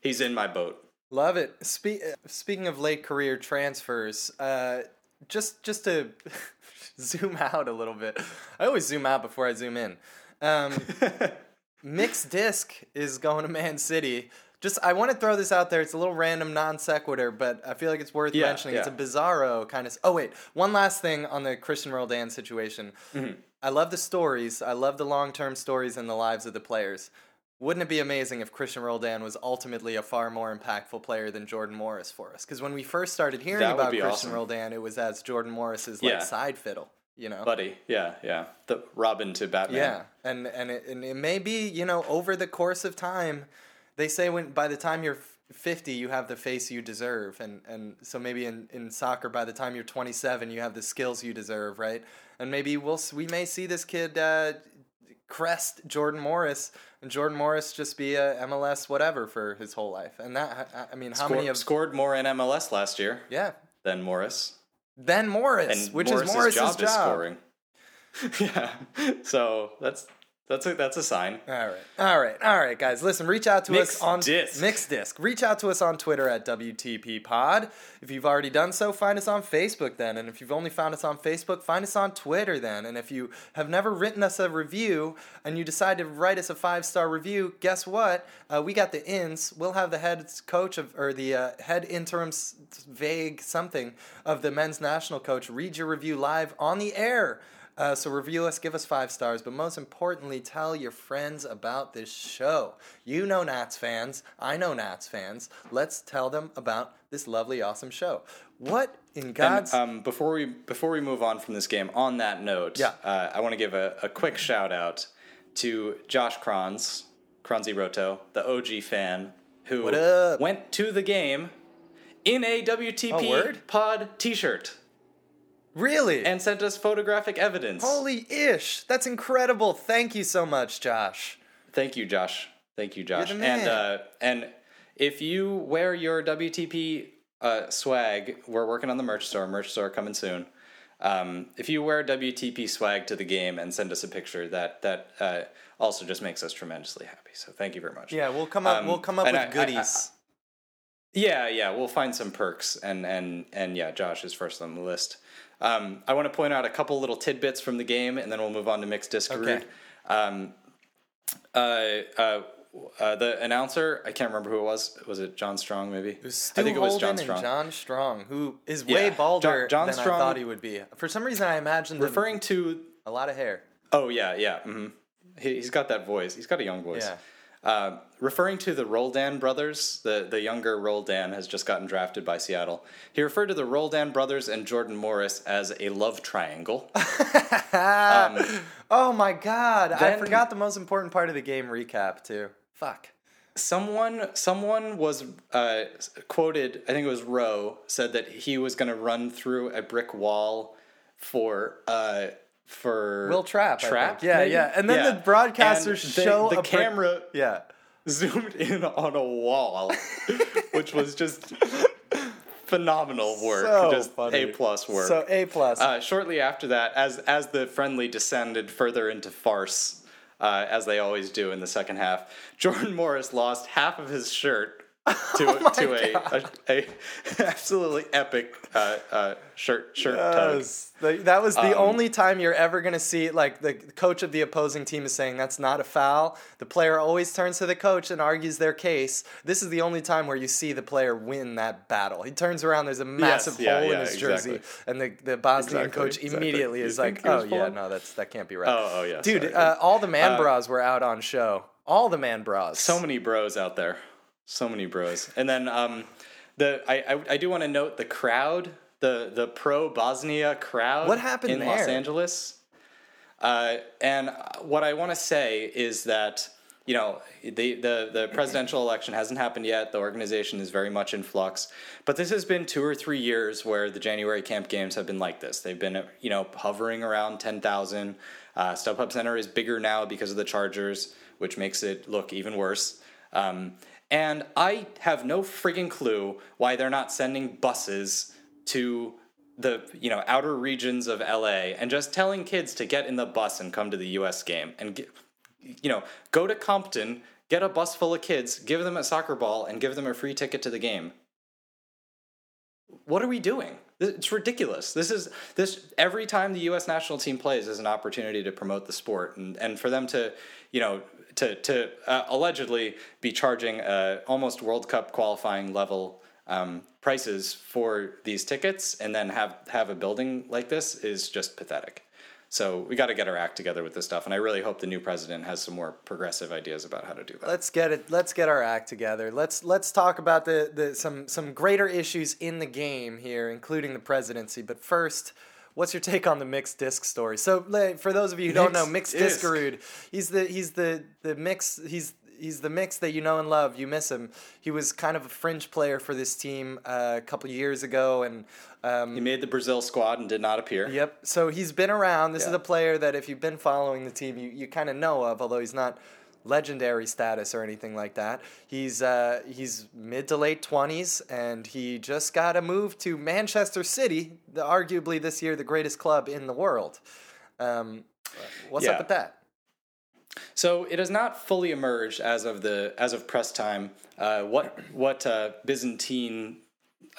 He's in my boat. Love it. Spe- speaking of late career transfers, uh, just just to <laughs> <laughs> zoom out a little bit. I always zoom out before I zoom in. Um, <laughs> Mixed Disc is going to Man City. Just I want to throw this out there. It's a little random non sequitur, but I feel like it's worth Yeah, mentioning. It's a bizarro kind of. Oh wait, one last thing on the Cristian Roldan situation. Mm-hmm. I love the stories. I love the long term stories and the lives of the players. Wouldn't it be amazing if Cristian Roldan was ultimately a far more impactful player than Jordan Morris for us? Because when we first started hearing That about Cristian awesome. Roldan, it was as Jordan Morris's like Yeah. side fiddle. You know, Buddy, yeah, yeah. The Robin to Batman. yeah, and and it, and it may be you know over the course of time, they say when by the time you're fifty you have the face you deserve, and and so maybe in in soccer by the time you're twenty seven you have the skills you deserve, right? And maybe we'll we may see this kid uh, crest Jordan Morris, and Jordan Morris just be a MLS whatever for his whole life, and that I- mean how many of scored more in MLS last year yeah than Morris. Than Morris, and which Morris's is Morris's job, job. is scoring. <laughs> yeah, so that's that's a that's a sign. All right, all right, all right, guys. Listen, reach out to Mixed us on disc. Mixed Disc. Reach out to us on Twitter at WTP Pod. If you've already done so, find us on Facebook then. And if you've only found us on Facebook, find us on Twitter then. And if you have never written us a review and you decide to write us a five star review, guess what? Uh, we got the ins. We'll have the head coach of or the uh, head interim s- vague something of the men's national coach read your review live on the air. Uh, so review us, give us five stars, but most importantly, tell your friends about this show. You know Nats fans, I know Nats fans. Let's tell them about this lovely, awesome show. What in God's And, um, before we before we move on from this game, on that note, Yeah. uh, I want to give a, a quick shout out to Josh Kranz, Kranzi Roto, the OG fan who went to the game in a WTP Oh, pod T-shirt really? and sent us photographic evidence. Holy ish! That's incredible. Thank you so much, Josh. Thank you, Josh. Thank you, Josh. And uh, and if you wear your WTP uh, swag, we're working on the merch store. Merch store coming soon. Um, if you wear WTP swag to the game and send us a picture, that that uh, also just makes us tremendously happy. So thank you very much. Yeah, we'll come up. Um, we'll come up with I- I- goodies. Yeah, yeah, we'll find some perks, and and and yeah, Josh is first on the list. Um, I want to point out a couple little tidbits from the game, and then we'll move on to mixed disc Okay. Um, uh, uh, uh, the announcer, I can't remember who it was. Was it John Strong? Maybe It was Stu I think it was John Strong. John Strong, who is Yeah, way balder John- John than Strong- I thought he would be. For some reason, I imagined Referring to, a lot of hair. oh yeah, yeah, hmm he, he's got that voice. He's got a young voice. Yeah. Uh, referring to the Roldan brothers, the, the younger Roldan has just gotten drafted by Seattle. He referred to the Roldan brothers and Jordan Morris as a love triangle. <laughs> Oh my god! I forgot the most important part of the game recap too. Fuck. someone someone was uh, quoted i think it was Rowe said that he was going to run through a brick wall for uh for Will Trapp think. Yeah, maybe? yeah. And then Yeah. the broadcasters And the- show the camera Yeah. <laughs> zoomed in on a wall <laughs> which was just phenomenal work So just funny. a plus work So A plus. uh, shortly after that, as as the friendly descended further into farce, uh, as they always do in the second half, <laughs> Jordan Morris lost half of his shirt to <laughs> Oh to a, a, a <laughs> absolutely epic uh, uh, shirt shirt tug. The- that was the Um, only time you're ever going to see, like, the coach of the opposing team is saying that's not a foul. The player always turns to the coach and argues their case. This is the only time where you see the player win that battle. He turns around, there's a massive yeah, hole in yeah, his jersey, and the, the Bosnian Exactly, coach immediately is like, oh, yeah, no, that's that can't be right. Oh, oh, yeah, Dude, uh, all the man Uh, bras were out on show. All the man bras. So many bros out there, so many bros. And then um, the I I, I do want to note the crowd, the the pro Bosnia crowd. What happened in Los? Angeles? Uh, and what I want to say is that you know the, the the presidential election hasn't happened yet. The organization is very much in flux, but this has been two or three years where the January camp games have been like this. They've been you know hovering around ten thousand. Uh, StubHub Center is bigger now because of the Chargers, which makes it look even worse. Um, and I have no friggin' clue why they're not sending buses to the you know outer regions of LA and just telling kids to get in the bus and come to the US game. And get, you know go to Compton get a bus full of kids give them a soccer ball and give them a free ticket to the game. What are we doing It's ridiculous. This is this every time the U.S. national team plays is an opportunity to promote the sport, and and for them to, you know, to to uh, allegedly be charging uh, almost World Cup qualifying level um, prices for these tickets, and then have have a building like this is just pathetic. So we got to get our act together with this stuff, and I really hope the new president has some more progressive ideas about how to do that. Let's get it. Let's get our act together. Let's let's talk about the, the some some greater issues in the game here, including the presidency. But first, what's your take on the mixed disc story? So, for those of you who don't know, mixed Mixed disc. Diskerud, he's the he's the the mix he's he's the mix that you know and love. You miss him. He was kind of a fringe player for this team uh, a couple years ago, and um, He made the Brazil squad and did not appear. Yep. So he's been around. This is a player that if you've been following the team, you, you kind of know of, although he's not legendary status or anything like that. He's uh, he's mid to late twenties, and he just got a move to Manchester City, the, arguably this year the greatest club in the world. Um, what's Yeah. up with that? So it has not fully emerged as of the as of press time uh, what what uh, Byzantine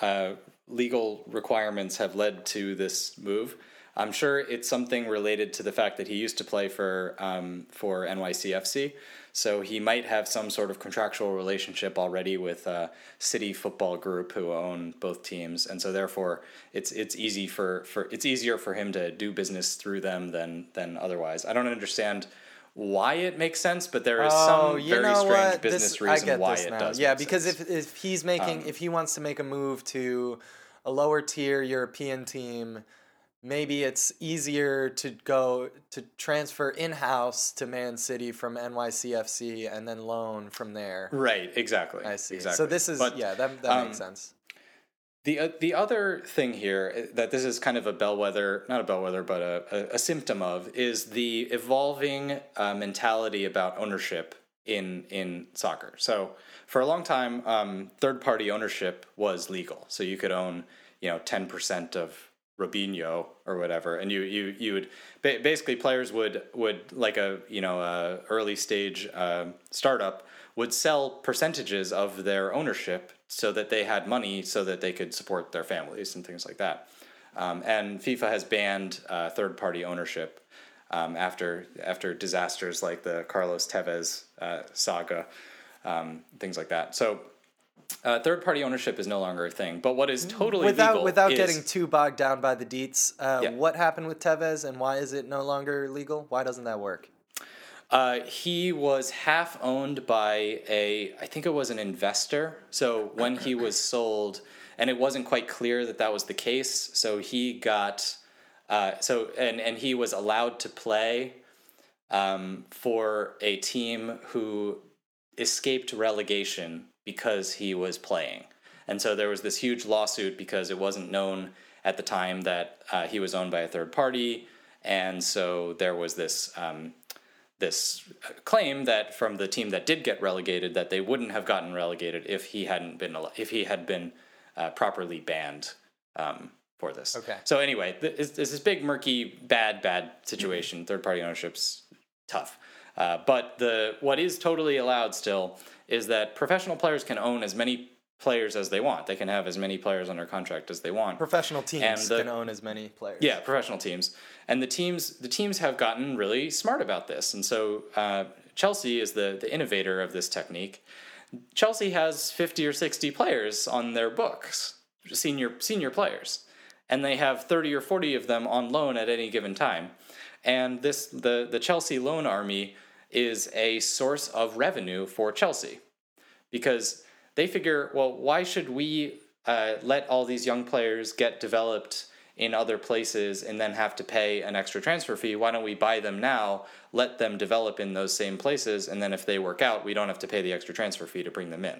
uh, legal requirements have led to this move. I'm sure it's something related to the fact that he used to play for um, for NYCFC, so he might have some sort of contractual relationship already with uh, City Football Group, who own both teams, and so therefore it's it's easy for, for it's easier for him to do business through them than than otherwise. I don't understand why it makes sense, but there is Oh, some very strange what? business This- reason why it now. does. Yeah, because sense. if if he's making Um, if he wants to make a move to a lower tier European team, maybe it's easier to go to transfer in house to Man City from NYCFC and then loan from there. right, exactly. I see. Exactly. So this is But, yeah, that that um, makes sense. The uh, the other thing here uh, that this is kind of a bellwether, not a bellwether, but a, a, a symptom of is the evolving uh, mentality about ownership in in soccer. So for a long time, um, third party ownership was legal. So you could own you know ten percent of Robinho or whatever, and you you you would basically players would would like a you know a early stage uh, startup would sell percentages of their ownership so that they had money so that they could support their families and things like that. Um, and FIFA has banned uh, third party ownership um, after after disasters like the Carlos Tevez uh, saga, um, things like that. So. Uh, third party ownership is no longer a thing, but what is totally Without legal without is- getting too bogged down by the deets, uh, Yeah. what happened with Tevez and why is it no longer legal? Why doesn't that work? Uh, he was half owned by a, I think it was an investor. So when he was sold, and it wasn't quite clear that that was the case, so he got, uh, so and and he was allowed to play um, for a team who escaped relegation because he was playing. And so there was this huge lawsuit because it wasn't known at the time that uh, he was owned by a third party, and so there was this um, this claim that from the team that did get relegated that they wouldn't have gotten relegated if he hadn't been if he had been uh, properly banned um, for this. Okay. So anyway, th- it's, it's this big murky bad bad situation. Third party ownership's tough. Uh, but the what is totally allowed still is that professional players can own as many players as they want. They can have as many players under contract as they want. Professional teams the- can own as many players. Yeah, professional teams, and the teams the teams have gotten really smart about this, and so uh, Chelsea is the the innovator of this technique. Chelsea has fifty or sixty players on their books, senior senior players, and they have thirty or forty of them on loan at any given time, and this the the Chelsea loan army is a source of revenue for Chelsea because they figure, well, why should we uh, let all these young players get developed in other places and then have to pay an extra transfer fee? Why don't we buy them now, let them develop in those same places, and then if they work out, we don't have to pay the extra transfer fee to bring them in.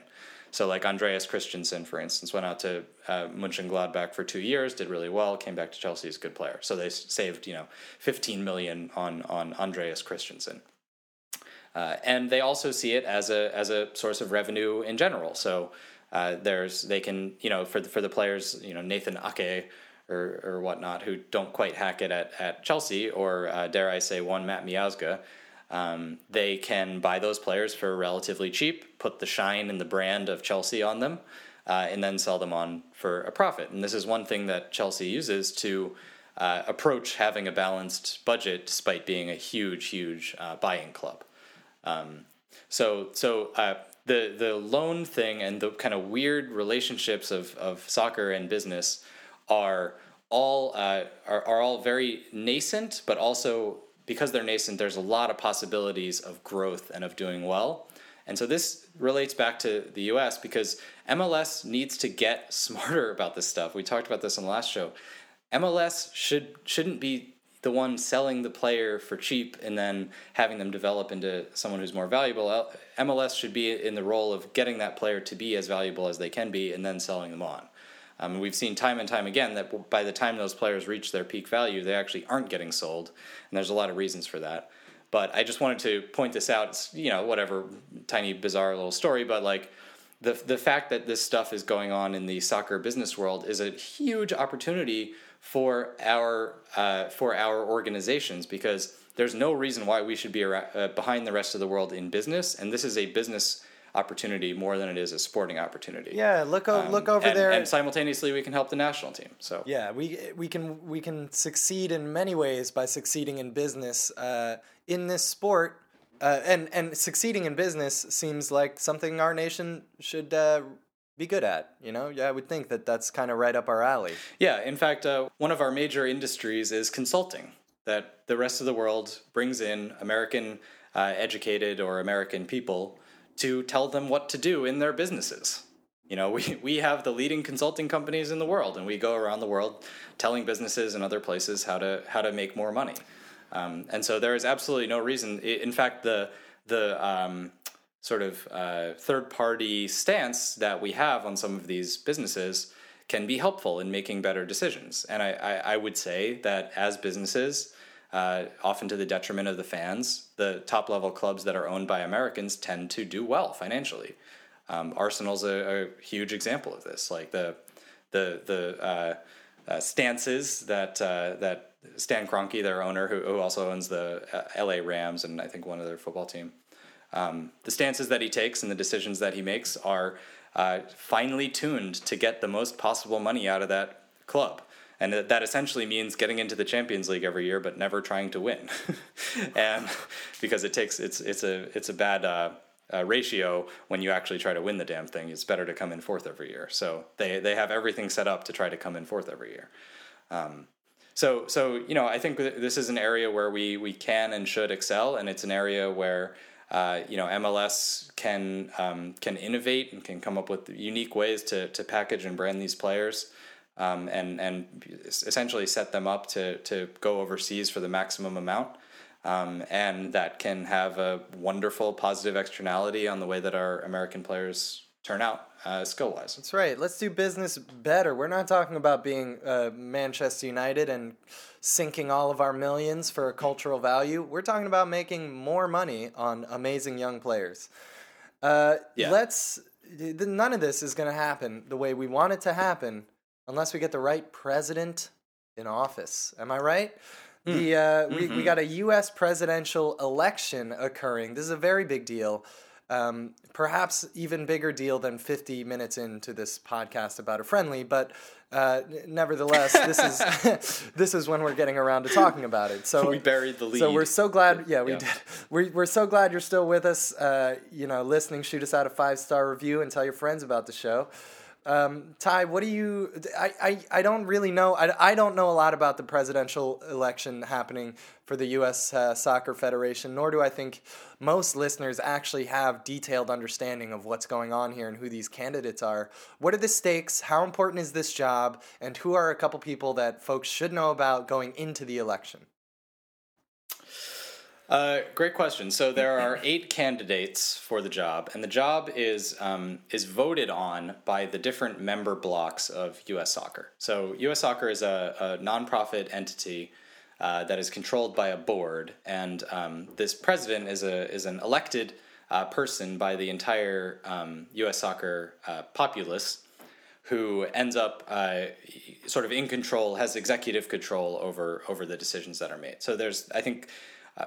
So, like Andreas Christensen, for instance, went out to uh, Mönchengladbach for two years, did really well, came back to Chelsea, is a good player. So they saved, you know, 15 million on on Andreas Christensen. Uh, and they also see it as a as a source of revenue in general. So uh, there's they can you know for the, for the players you know Nathan Ake or or whatnot who don't quite hack it at, at Chelsea or uh, dare I say one Matt Miazga. Um, they can buy those players for relatively cheap, put the shine and the brand of Chelsea on them, uh, and then sell them on for a profit. And this is one thing that Chelsea uses to uh, approach having a balanced budget despite being a huge, huge buying club. Um, so, so uh, the the loan thing and the kind of weird relationships of, of soccer and business are all uh, are, are all very nascent, but also because they're nascent, there's a lot of possibilities of growth and of doing well. And so this relates back to the US because MLS needs to get <laughs> smarter about this stuff. We talked about this on the last show. MLS should shouldn't be the one selling the player for cheap and then having them develop into someone who's more valuable. MLS should be in the role of getting that player to be as valuable as they can be and then selling them on. Um, we've seen time and time again that by the time those players reach their peak value, they actually aren't getting sold, and there's a lot of reasons for that. But I just wanted to point this out. It's, you know, whatever tiny bizarre little story, but like the the fact that this stuff is going on in the soccer business world is a huge opportunity for our uh, for our organizations because there's no reason why we should be uh, behind the rest of the world in business, and this is a business opportunity more than it is a sporting opportunity. Yeah, look o- Um, look over and, there. and simultaneously we can help the national team. So yeah, we we can we can succeed in many ways by succeeding in business uh, in this sport, uh, and and succeeding in business seems like something our nation should uh, be good at. You know, yeah, I would think that that's kind of right up our alley. Yeah, in fact, uh, one of our major industries is consulting. That the rest of the world brings in American uh, educated or American people to tell them what to do in their businesses. You know, we, we have the leading consulting companies in the world, and we go around the world telling businesses and other places how to how to make more money. Um, and so there is absolutely no reason. In fact, the the um, sort of uh, third party stance that we have on some of these businesses can be helpful in making better decisions. And I, I, I would say that as businesses, uh, often to the detriment of the fans, the top level clubs that are owned by Americans tend to do well financially. Um, Arsenal's a, a huge example of this. Like the the the uh, uh, stances that uh, that Stan Kroenke, their owner, who, who also owns the uh, L.A. Rams and I think one other football team, um, the stances that he takes and the decisions that he makes are uh, finely tuned to get the most possible money out of that club. And that that essentially means getting into the Champions League every year, but never trying to win, <laughs> and because it takes it's it's a it's a bad uh, uh, ratio when you actually try to win the damn thing. It's better to come in fourth every year. So they they have everything set up to try to come in fourth every year. Um, so so you know I think this is an area where we we can and should excel, and it's an area where uh, you know MLS can um, can innovate and can come up with unique ways to to package and brand these players. Um, and and essentially set them up to to go overseas for the maximum amount, um, and that can have a wonderful positive externality on the way that our American players turn out uh, skill wise. That's right. Let's do business better. We're not talking about being uh, Manchester United and sinking all of our millions for a cultural value. We're talking about making more money on amazing young players. Uh, Yeah. Let's. None of this is going to happen the way we want it to happen unless we get the right president in office. Am I right? The uh, we, we got a U.S. presidential election occurring. This is a very big deal. Um, perhaps even bigger deal than 50 minutes into this podcast about a friendly, but uh, nevertheless, this is <laughs> this is when we're getting around to talking about it. So <laughs> We buried the lead. So we're so glad. Yeah, we Yeah. did. We're, we're so glad you're still with us. Uh, you know, listening. Shoot us out a five star review and tell your friends about the show. Um, Ty, what do you? I, I, I don't really know. I, I don't know a lot about the presidential election happening for the U.S. Uh, Soccer Federation, nor do I think most listeners actually have detailed understanding of what's going on here and who these candidates are. What are the stakes? How important is this job? And who are a couple people that folks should know about going into the election? Uh, great question. So there are <laughs> eight candidates for the job, and the job is um, is voted on by the different member blocks of U.S. Soccer. So U.S. Soccer is a, a nonprofit entity uh, that is controlled by a board, and um, this president is a is an elected uh, person by the entire um, U.S. Soccer uh, populace who ends up uh, sort of in control, has executive control over over the decisions that are made. So there's, I think,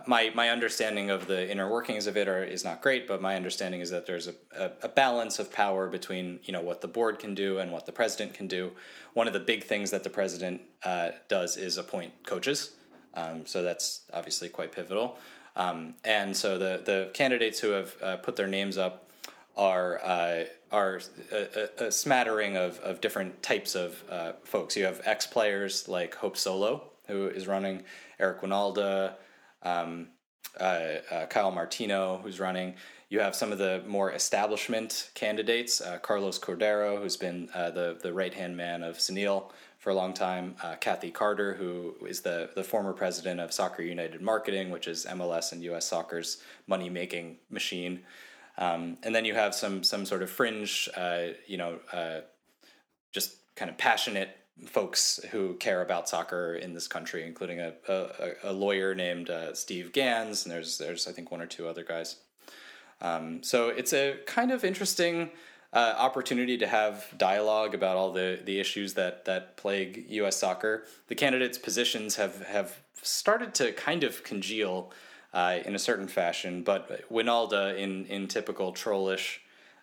my my understanding of the inner workings of it are, is not great, but my understanding is that there's a, a, a, balance of power between you know what the board can do and what the president can do. One of the big things that the president uh, does is appoint coaches, um, so that's obviously quite pivotal. Um, and so the the candidates who have uh, put their names up are uh, are a, a, smattering of, of different types of uh, folks. You have ex players like Hope Solo, who is running, Eric Wynalda, um, uh, uh, Kyle Martino, who's running. You have some of the more establishment candidates, uh, Carlos Cordeiro, who's been uh, the the right hand man of Sunil for a long time, uh, Kathy Carter, who is the the former president of Soccer United Marketing, which is MLS and U.S. soccer's money making machine. Um, and then you have some some sort of fringe, uh, you know, just kind of passionate folks who care about soccer in this country, including a, a, a lawyer named uh, Steve Gans, and there's there's I think one or two other guys. Um, so it's a kind of interesting uh, opportunity to have dialogue about all the, the issues that that plague U.S. soccer. The candidates' positions have have started to kind of congeal uh, in a certain fashion, but Wynalda, in in typical trollish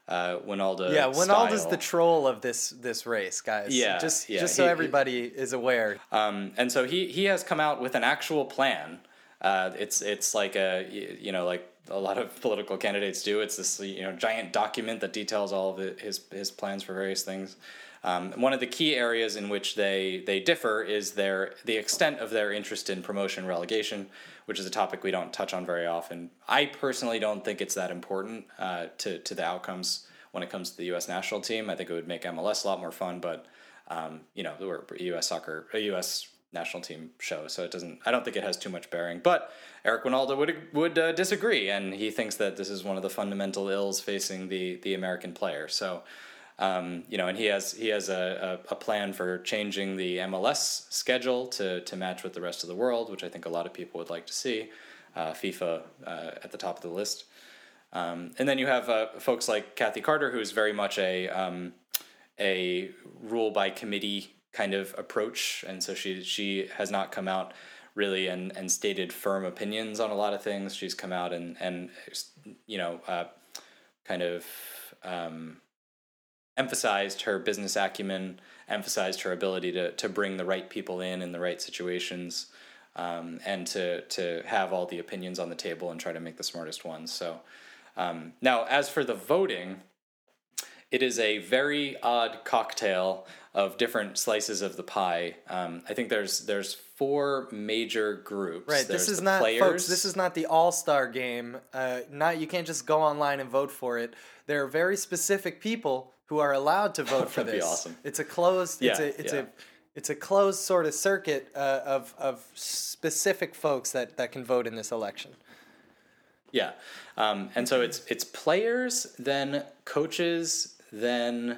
uh, Wynalda. Yeah, Wynalda's the troll of this this race, guys. Yeah, just yeah, just so he, everybody is aware. Um, and so he he has come out with an actual plan. Uh, it's it's like a you know like a lot of <laughs> political candidates do. It's this you know giant document that details all of the, his his plans for various things. Um, one of the key areas in which they they differ is their the extent of their interest in promotion relegation, which is a topic we don't touch on very often. I personally don't think it's that important uh, to to the outcomes when it comes to the U.S. national team. I think it would make MLS a lot more fun, but um, you know, we're a U.S. soccer, a U.S. national team show, so it doesn't. I don't think it has too much bearing. But Eric Wynalda would would uh, disagree, and he thinks that this is one of the fundamental ills facing the the American player. So. Um, you know, and he has he has a, a, a, plan for changing the MLS schedule to to match with the rest of the world, which I think a lot of people would like to see. Uh, FIFA uh, at the top of the list, um, and then you have uh, folks like Kathy Carter, who's very much a um, a rule by committee kind of approach, and so she she has not come out really and, and stated firm opinions on a lot of things. She's come out and and you know uh, kind of um, emphasized her business acumen, emphasized her ability to to bring the right people in in the right situations, um, and to to have all the opinions on the table and try to make the smartest ones. So um, now, as for the voting, it is a very odd cocktail of different slices of the pie. Um, I think there's there's four major groups. Right. There's this is not, players. folks. This is not the All Star game. Uh, not you can't just go online and vote for it. There are very specific people who are allowed to vote <laughs> for this. be awesome. It's a closed. Yeah, it's a it's yeah. a it's a closed sort of circuit uh, of of specific folks that that can vote in this election. Yeah, um, and so it's it's players, then coaches, then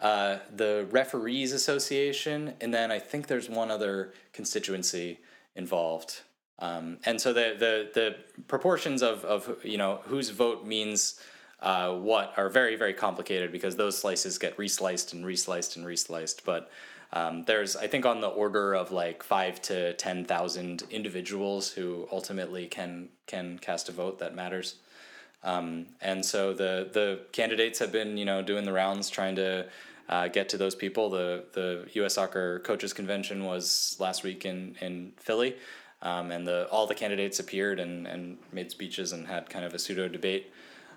uh, the referees association, and then I think there's one other constituency involved. Um, and so the, the the proportions of of you know whose vote means uh, what are very very complicated because those slices get resliced and resliced and resliced. But um, there's I think on the order of like five to ten thousand individuals who ultimately can can cast a vote that matters. Um, and so the the candidates have been you know doing the rounds trying to uh, get to those people. The the U.S. Soccer Coaches Convention was last week in in Philly, um, and the all the candidates appeared and and made speeches and had kind of a pseudo debate.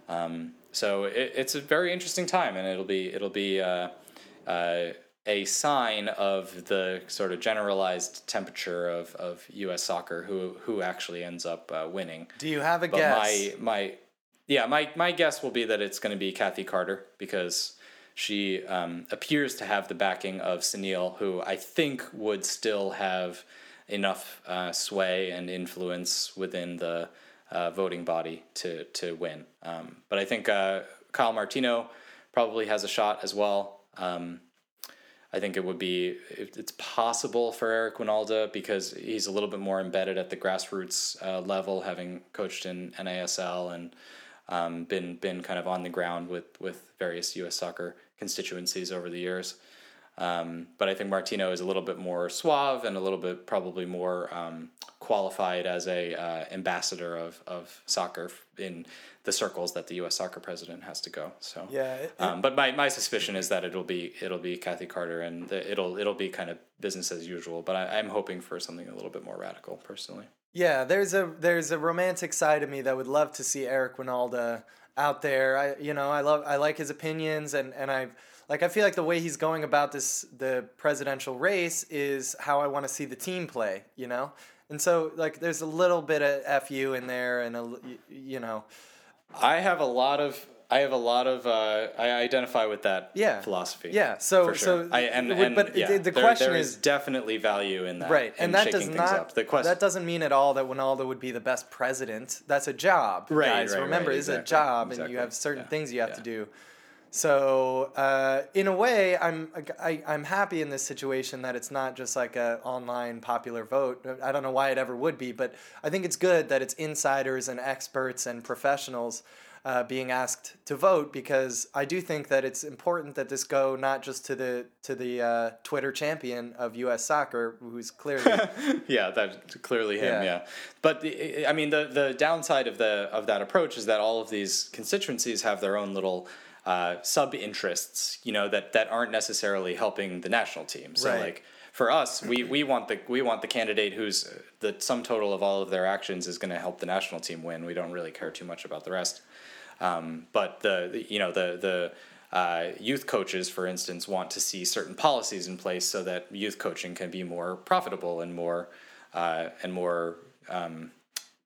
Um, so it, it's a very interesting time, and it'll be it'll be. Uh, uh, a sign of the sort of generalized temperature of, of U.S. soccer, who who actually ends up uh, winning. Do you have a But guess? my my yeah my my guess will be that it's going to be Kathy Carter because she um, appears to have the backing of Sunil, who I think would still have enough uh, sway and influence within the uh, voting body to to win. Um, but I think uh, Kyle Martino probably has a shot as well. Um, I think it would be it's possible for Eric Wynalda because he's a little bit more embedded at the grassroots uh, level, having coached in NASL and um, been been kind of on the ground with with various U.S. soccer constituencies over the years. Um, but I think Martino is a little bit more suave and a little bit probably more um, qualified as a uh, ambassador of of soccer in the circles that the U.S. soccer president has to go. So Yeah, it- Um, but my, my suspicion is that it'll be it'll be Kathy Carter and the, it'll it'll be kind of business as usual. But I, I'm hoping for something a little bit more radical, personally. Yeah, there's a there's a romantic side of me that would love to see Eric Wynalda out there. I you know I love I like his opinions and and I like I feel like the way he's going about this the presidential race is how I want to see the team play. You know, and so like there's a little bit of fu in there and a you know I have a lot of I have a lot of uh, I identify with that Yeah. philosophy. Yeah, so- for sure. so I, and, and but yeah, the- the question there is- definitely value in that, right and that does not things up. The question that doesn't mean at all that Wynalda would be the best president. That's a job, Right, guys. right, Remember, right, it's a exactly, job, and you have certain Yeah, things you have to do. So, uh, in a way, I'm I, I'm happy in this situation that it's not just like a online popular vote. I don't know why it ever would be, but I think it's good that it's insiders and experts and professionals uh, being asked to vote because I do think that it's important that this go not just to the to the uh, Twitter champion of U.S. soccer, who's clearly <laughs> yeah, that's clearly him. Yeah. Yeah, but the, I mean, the the downside of the of that approach is that all of these constituencies have their own little uh, sub interests, you know, that that aren't necessarily helping the national team. So Right. like for us, we we want the we want the candidate who's the sum total of all of their actions is going to help the national team win. We don't really care too much about the rest. Um, but the, the you know the the uh, youth coaches, for instance, want to see certain policies in place so that youth coaching can be more profitable and more uh, and more um,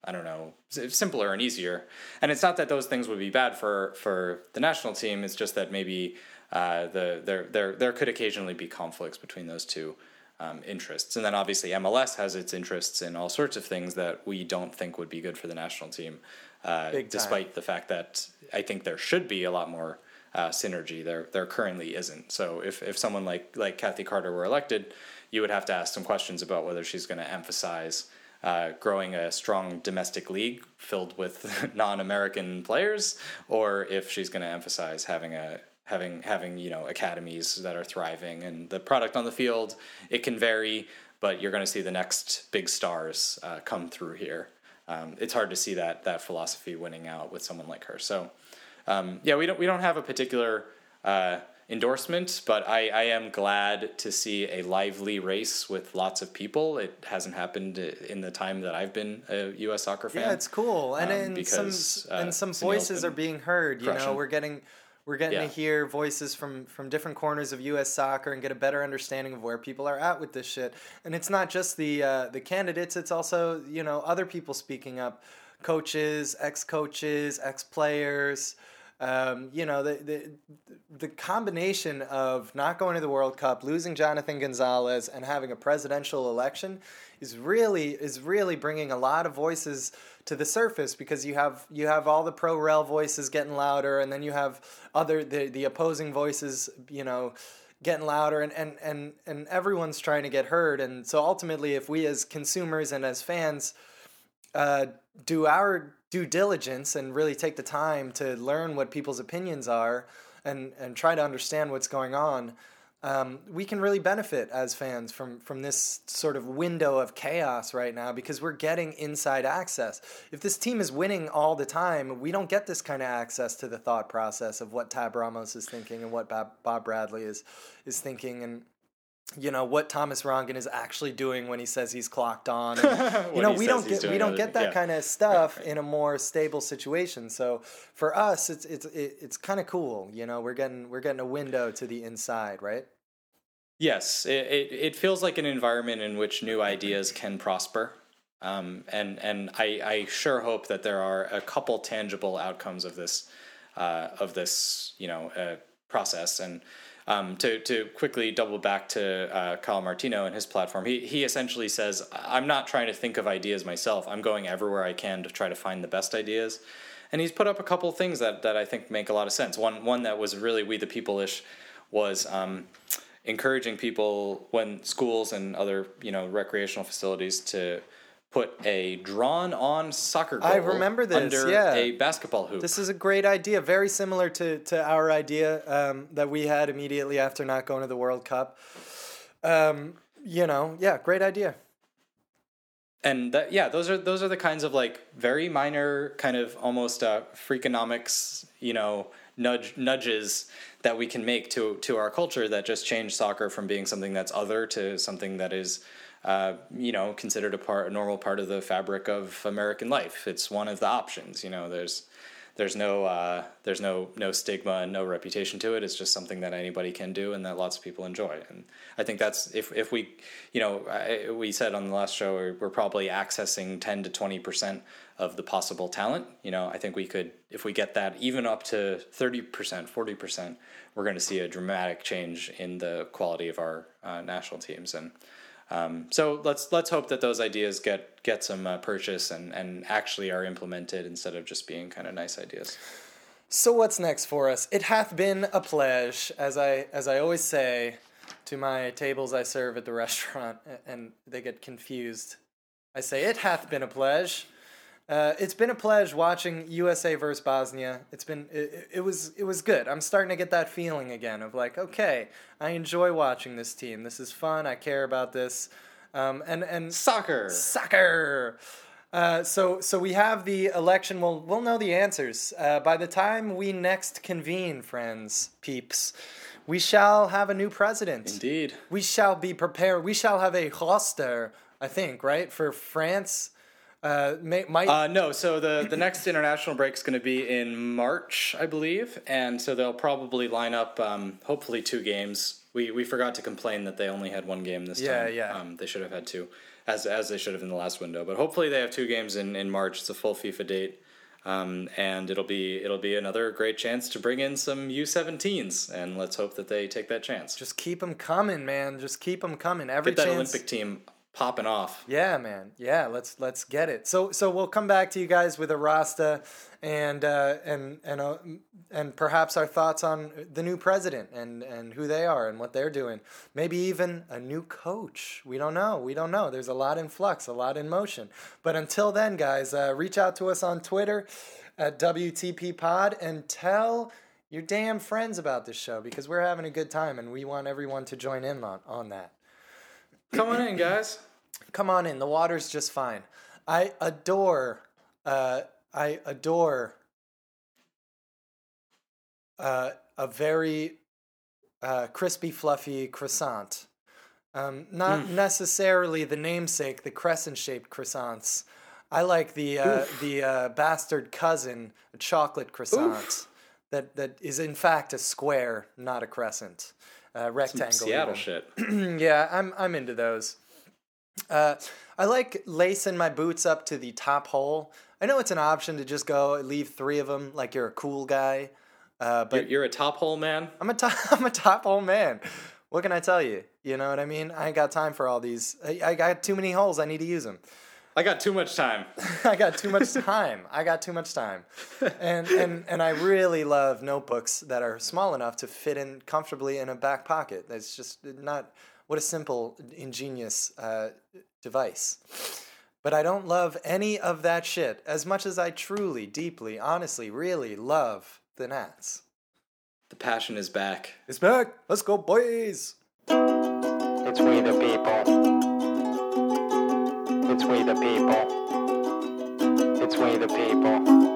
I don't know simpler and easier. And it's not that those things would be bad for for the national team. It's just that maybe uh, the there there there could occasionally be conflicts between those two. Um, interests and then obviously MLS has its interests in all sorts of things that we don't think would be good for the national team, uh, despite the fact that I think there should be a lot more uh, synergy. There there currently isn't. So if, if someone like like Kathy Carter were elected, you would have to ask some questions about whether she's going to emphasize uh, growing a strong domestic league filled with <laughs> non-American players, or if she's going to emphasize having a having having you know academies that are thriving and the product on the field it can vary, but you're going to see the next big stars uh, come through here. Um, it's hard to see that that philosophy winning out with someone like her. So um, yeah, we don't we don't have a particular uh, endorsement, but I, I am glad to see a lively race with lots of people. It hasn't happened in the time that I've been a U.S. soccer fan. Yeah, it's cool, and um, and because, some uh, and some voices are being heard. You know, we're getting we're getting Yeah. to hear voices from from different corners of U.S. soccer and get a better understanding of where people are at with this shit. And it's not just the uh, the candidates; it's also you know other people speaking up, coaches, ex coaches, ex players. Um, you know the, the the combination of not going to the World Cup, losing Jonathan Gonzalez, and having a presidential election is really is really bringing a lot of voices to the surface because you have you have all the pro rel voices getting louder, and then you have other the the opposing voices, you know, getting louder, and and and and everyone's trying to get heard, and so ultimately, if we as consumers and as fans uh, do our due diligence and really take the time to learn what people's opinions are and, and try to understand what's going on, um, we can really benefit as fans from, from this sort of window of chaos right now because we're getting inside access. If this team is winning all the time, we don't get this kind of access to the thought process of what Tab Ramos is thinking and what Bob, Bob Bradley is, is thinking. And you know what Thomas Rongen is actually doing when he says he's clocked on. <laughs> And, you know, we don't get we don't get that yeah. kind of stuff in a more stable situation. So for us, it's it's it's kind of cool. You know, we're getting we're getting a window to the inside, right? Yes, it, it, it feels like an environment in which new ideas can prosper. Um, and and I, I sure hope that there are a couple tangible outcomes of this uh, of this you know uh, process. And um, to to quickly double back to uh, Kyle Martino and his platform, he he essentially says, "I'm not trying to think of ideas myself. I'm going everywhere I can to try to find the best ideas." And he's put up a couple things that, that I think make a lot of sense. One one that was really we the people ish was um, encouraging people when schools and other you know recreational facilities to put a drawn on soccer goal I remember this, under yeah. a basketball hoop. This is a great idea, very similar to to our idea um, that we had immediately after not going to the World Cup. Um, you know, yeah, great idea. and that yeah those are those are the kinds of like very minor kind of almost uh freakonomics you know nudge nudges that we can make to to our culture that just change soccer from being something that's other to something that is uh, you know considered a part a normal part of the fabric of American life. It's one of the options. You know, there's there's no uh, there's no no stigma and no reputation to it. It's just something that anybody can do and that lots of people enjoy. And I think that's if if we you know I, we said on the last show we're, we're probably accessing ten to twenty percent of the possible talent. You know, I think we could if we get that even up to thirty percent, forty percent, we're going to see a dramatic change in the quality of our uh, national teams and. Um, so let's let's hope that those ideas get get some uh, purchase and and actually are implemented instead of just being kind of nice ideas. So what's next for us? It hath been a pledge, as I as I always say to my tables I serve at the <laughs> restaurant, and they get confused. I say it hath been a pledge. Uh, it's been a pledge watching USA versus Bosnia. It's been it, it was it was good. I'm starting to get that feeling again of like, okay, I enjoy watching this team. This is fun. I care about this. Um, and and Soccer. soccer. Uh, so so we have the election. We'll we'll know the answers uh, by the time we next convene, friends, peeps. We shall have a new president. Indeed. We shall be prepared. We shall have a roster. I think right for France. Uh, may, might Uh, no, so the, the next international break is going to be in March, I believe, and so they'll probably line up um, hopefully two games. We we forgot to complain that they only had one game this Yeah, time. yeah. Um, they should have had two, as as they should have in the last window. But hopefully they have two games in, in March. It's a full FIFA date, um, and it'll be it'll be another great chance to bring in some U17s, and let's hope that they take that chance. just keep them coming, man. Just keep them coming. Every Get that chance. Olympic team popping off. Yeah, man. Yeah, let's let's get it. So so we'll come back to you guys with a Rasta and uh, and and uh, and perhaps our thoughts on the new president and and who they are and what they're doing. Maybe even a new coach. We don't know. We don't know. There's a lot in flux, a lot in motion. But until then, guys, uh, reach out to us on Twitter at WTP Pod and tell your damn friends about this show because we're having a good time and we want everyone to join in on, on that. Come on in, guys. Come on in. The water's just fine. I adore. Uh, I adore. Uh, a very uh, crispy, fluffy croissant. Um, not necessarily the namesake, the crescent-shaped croissants. I like the uh, the uh, bastard cousin a chocolate croissant that that is in fact a square, not a crescent, uh, rectangle. Seattle even. shit. <clears throat> yeah, I'm I'm into those. Uh, I like lacing my boots up to the top hole. I know it's an option to just go leave three of them, like you're a cool guy. Uh, but You're, you're a top hole man. I'm a top <laughs> I'm a top hole man. What can I tell you? You know what I mean? I ain't got time for all these. I, I got too many holes. I need to use them. I got too much time. <laughs> I got too much time. I got too much time. And and and I really love notebooks that are small enough to fit in comfortably in a back pocket. That's just not what a simple ingenious uh, device. But I don't love any of that shit as much as I truly, deeply, honestly, really love the Nats. The passion is back. It's back. Let's go, boys. It's we the people. It's we the people. It's we the people.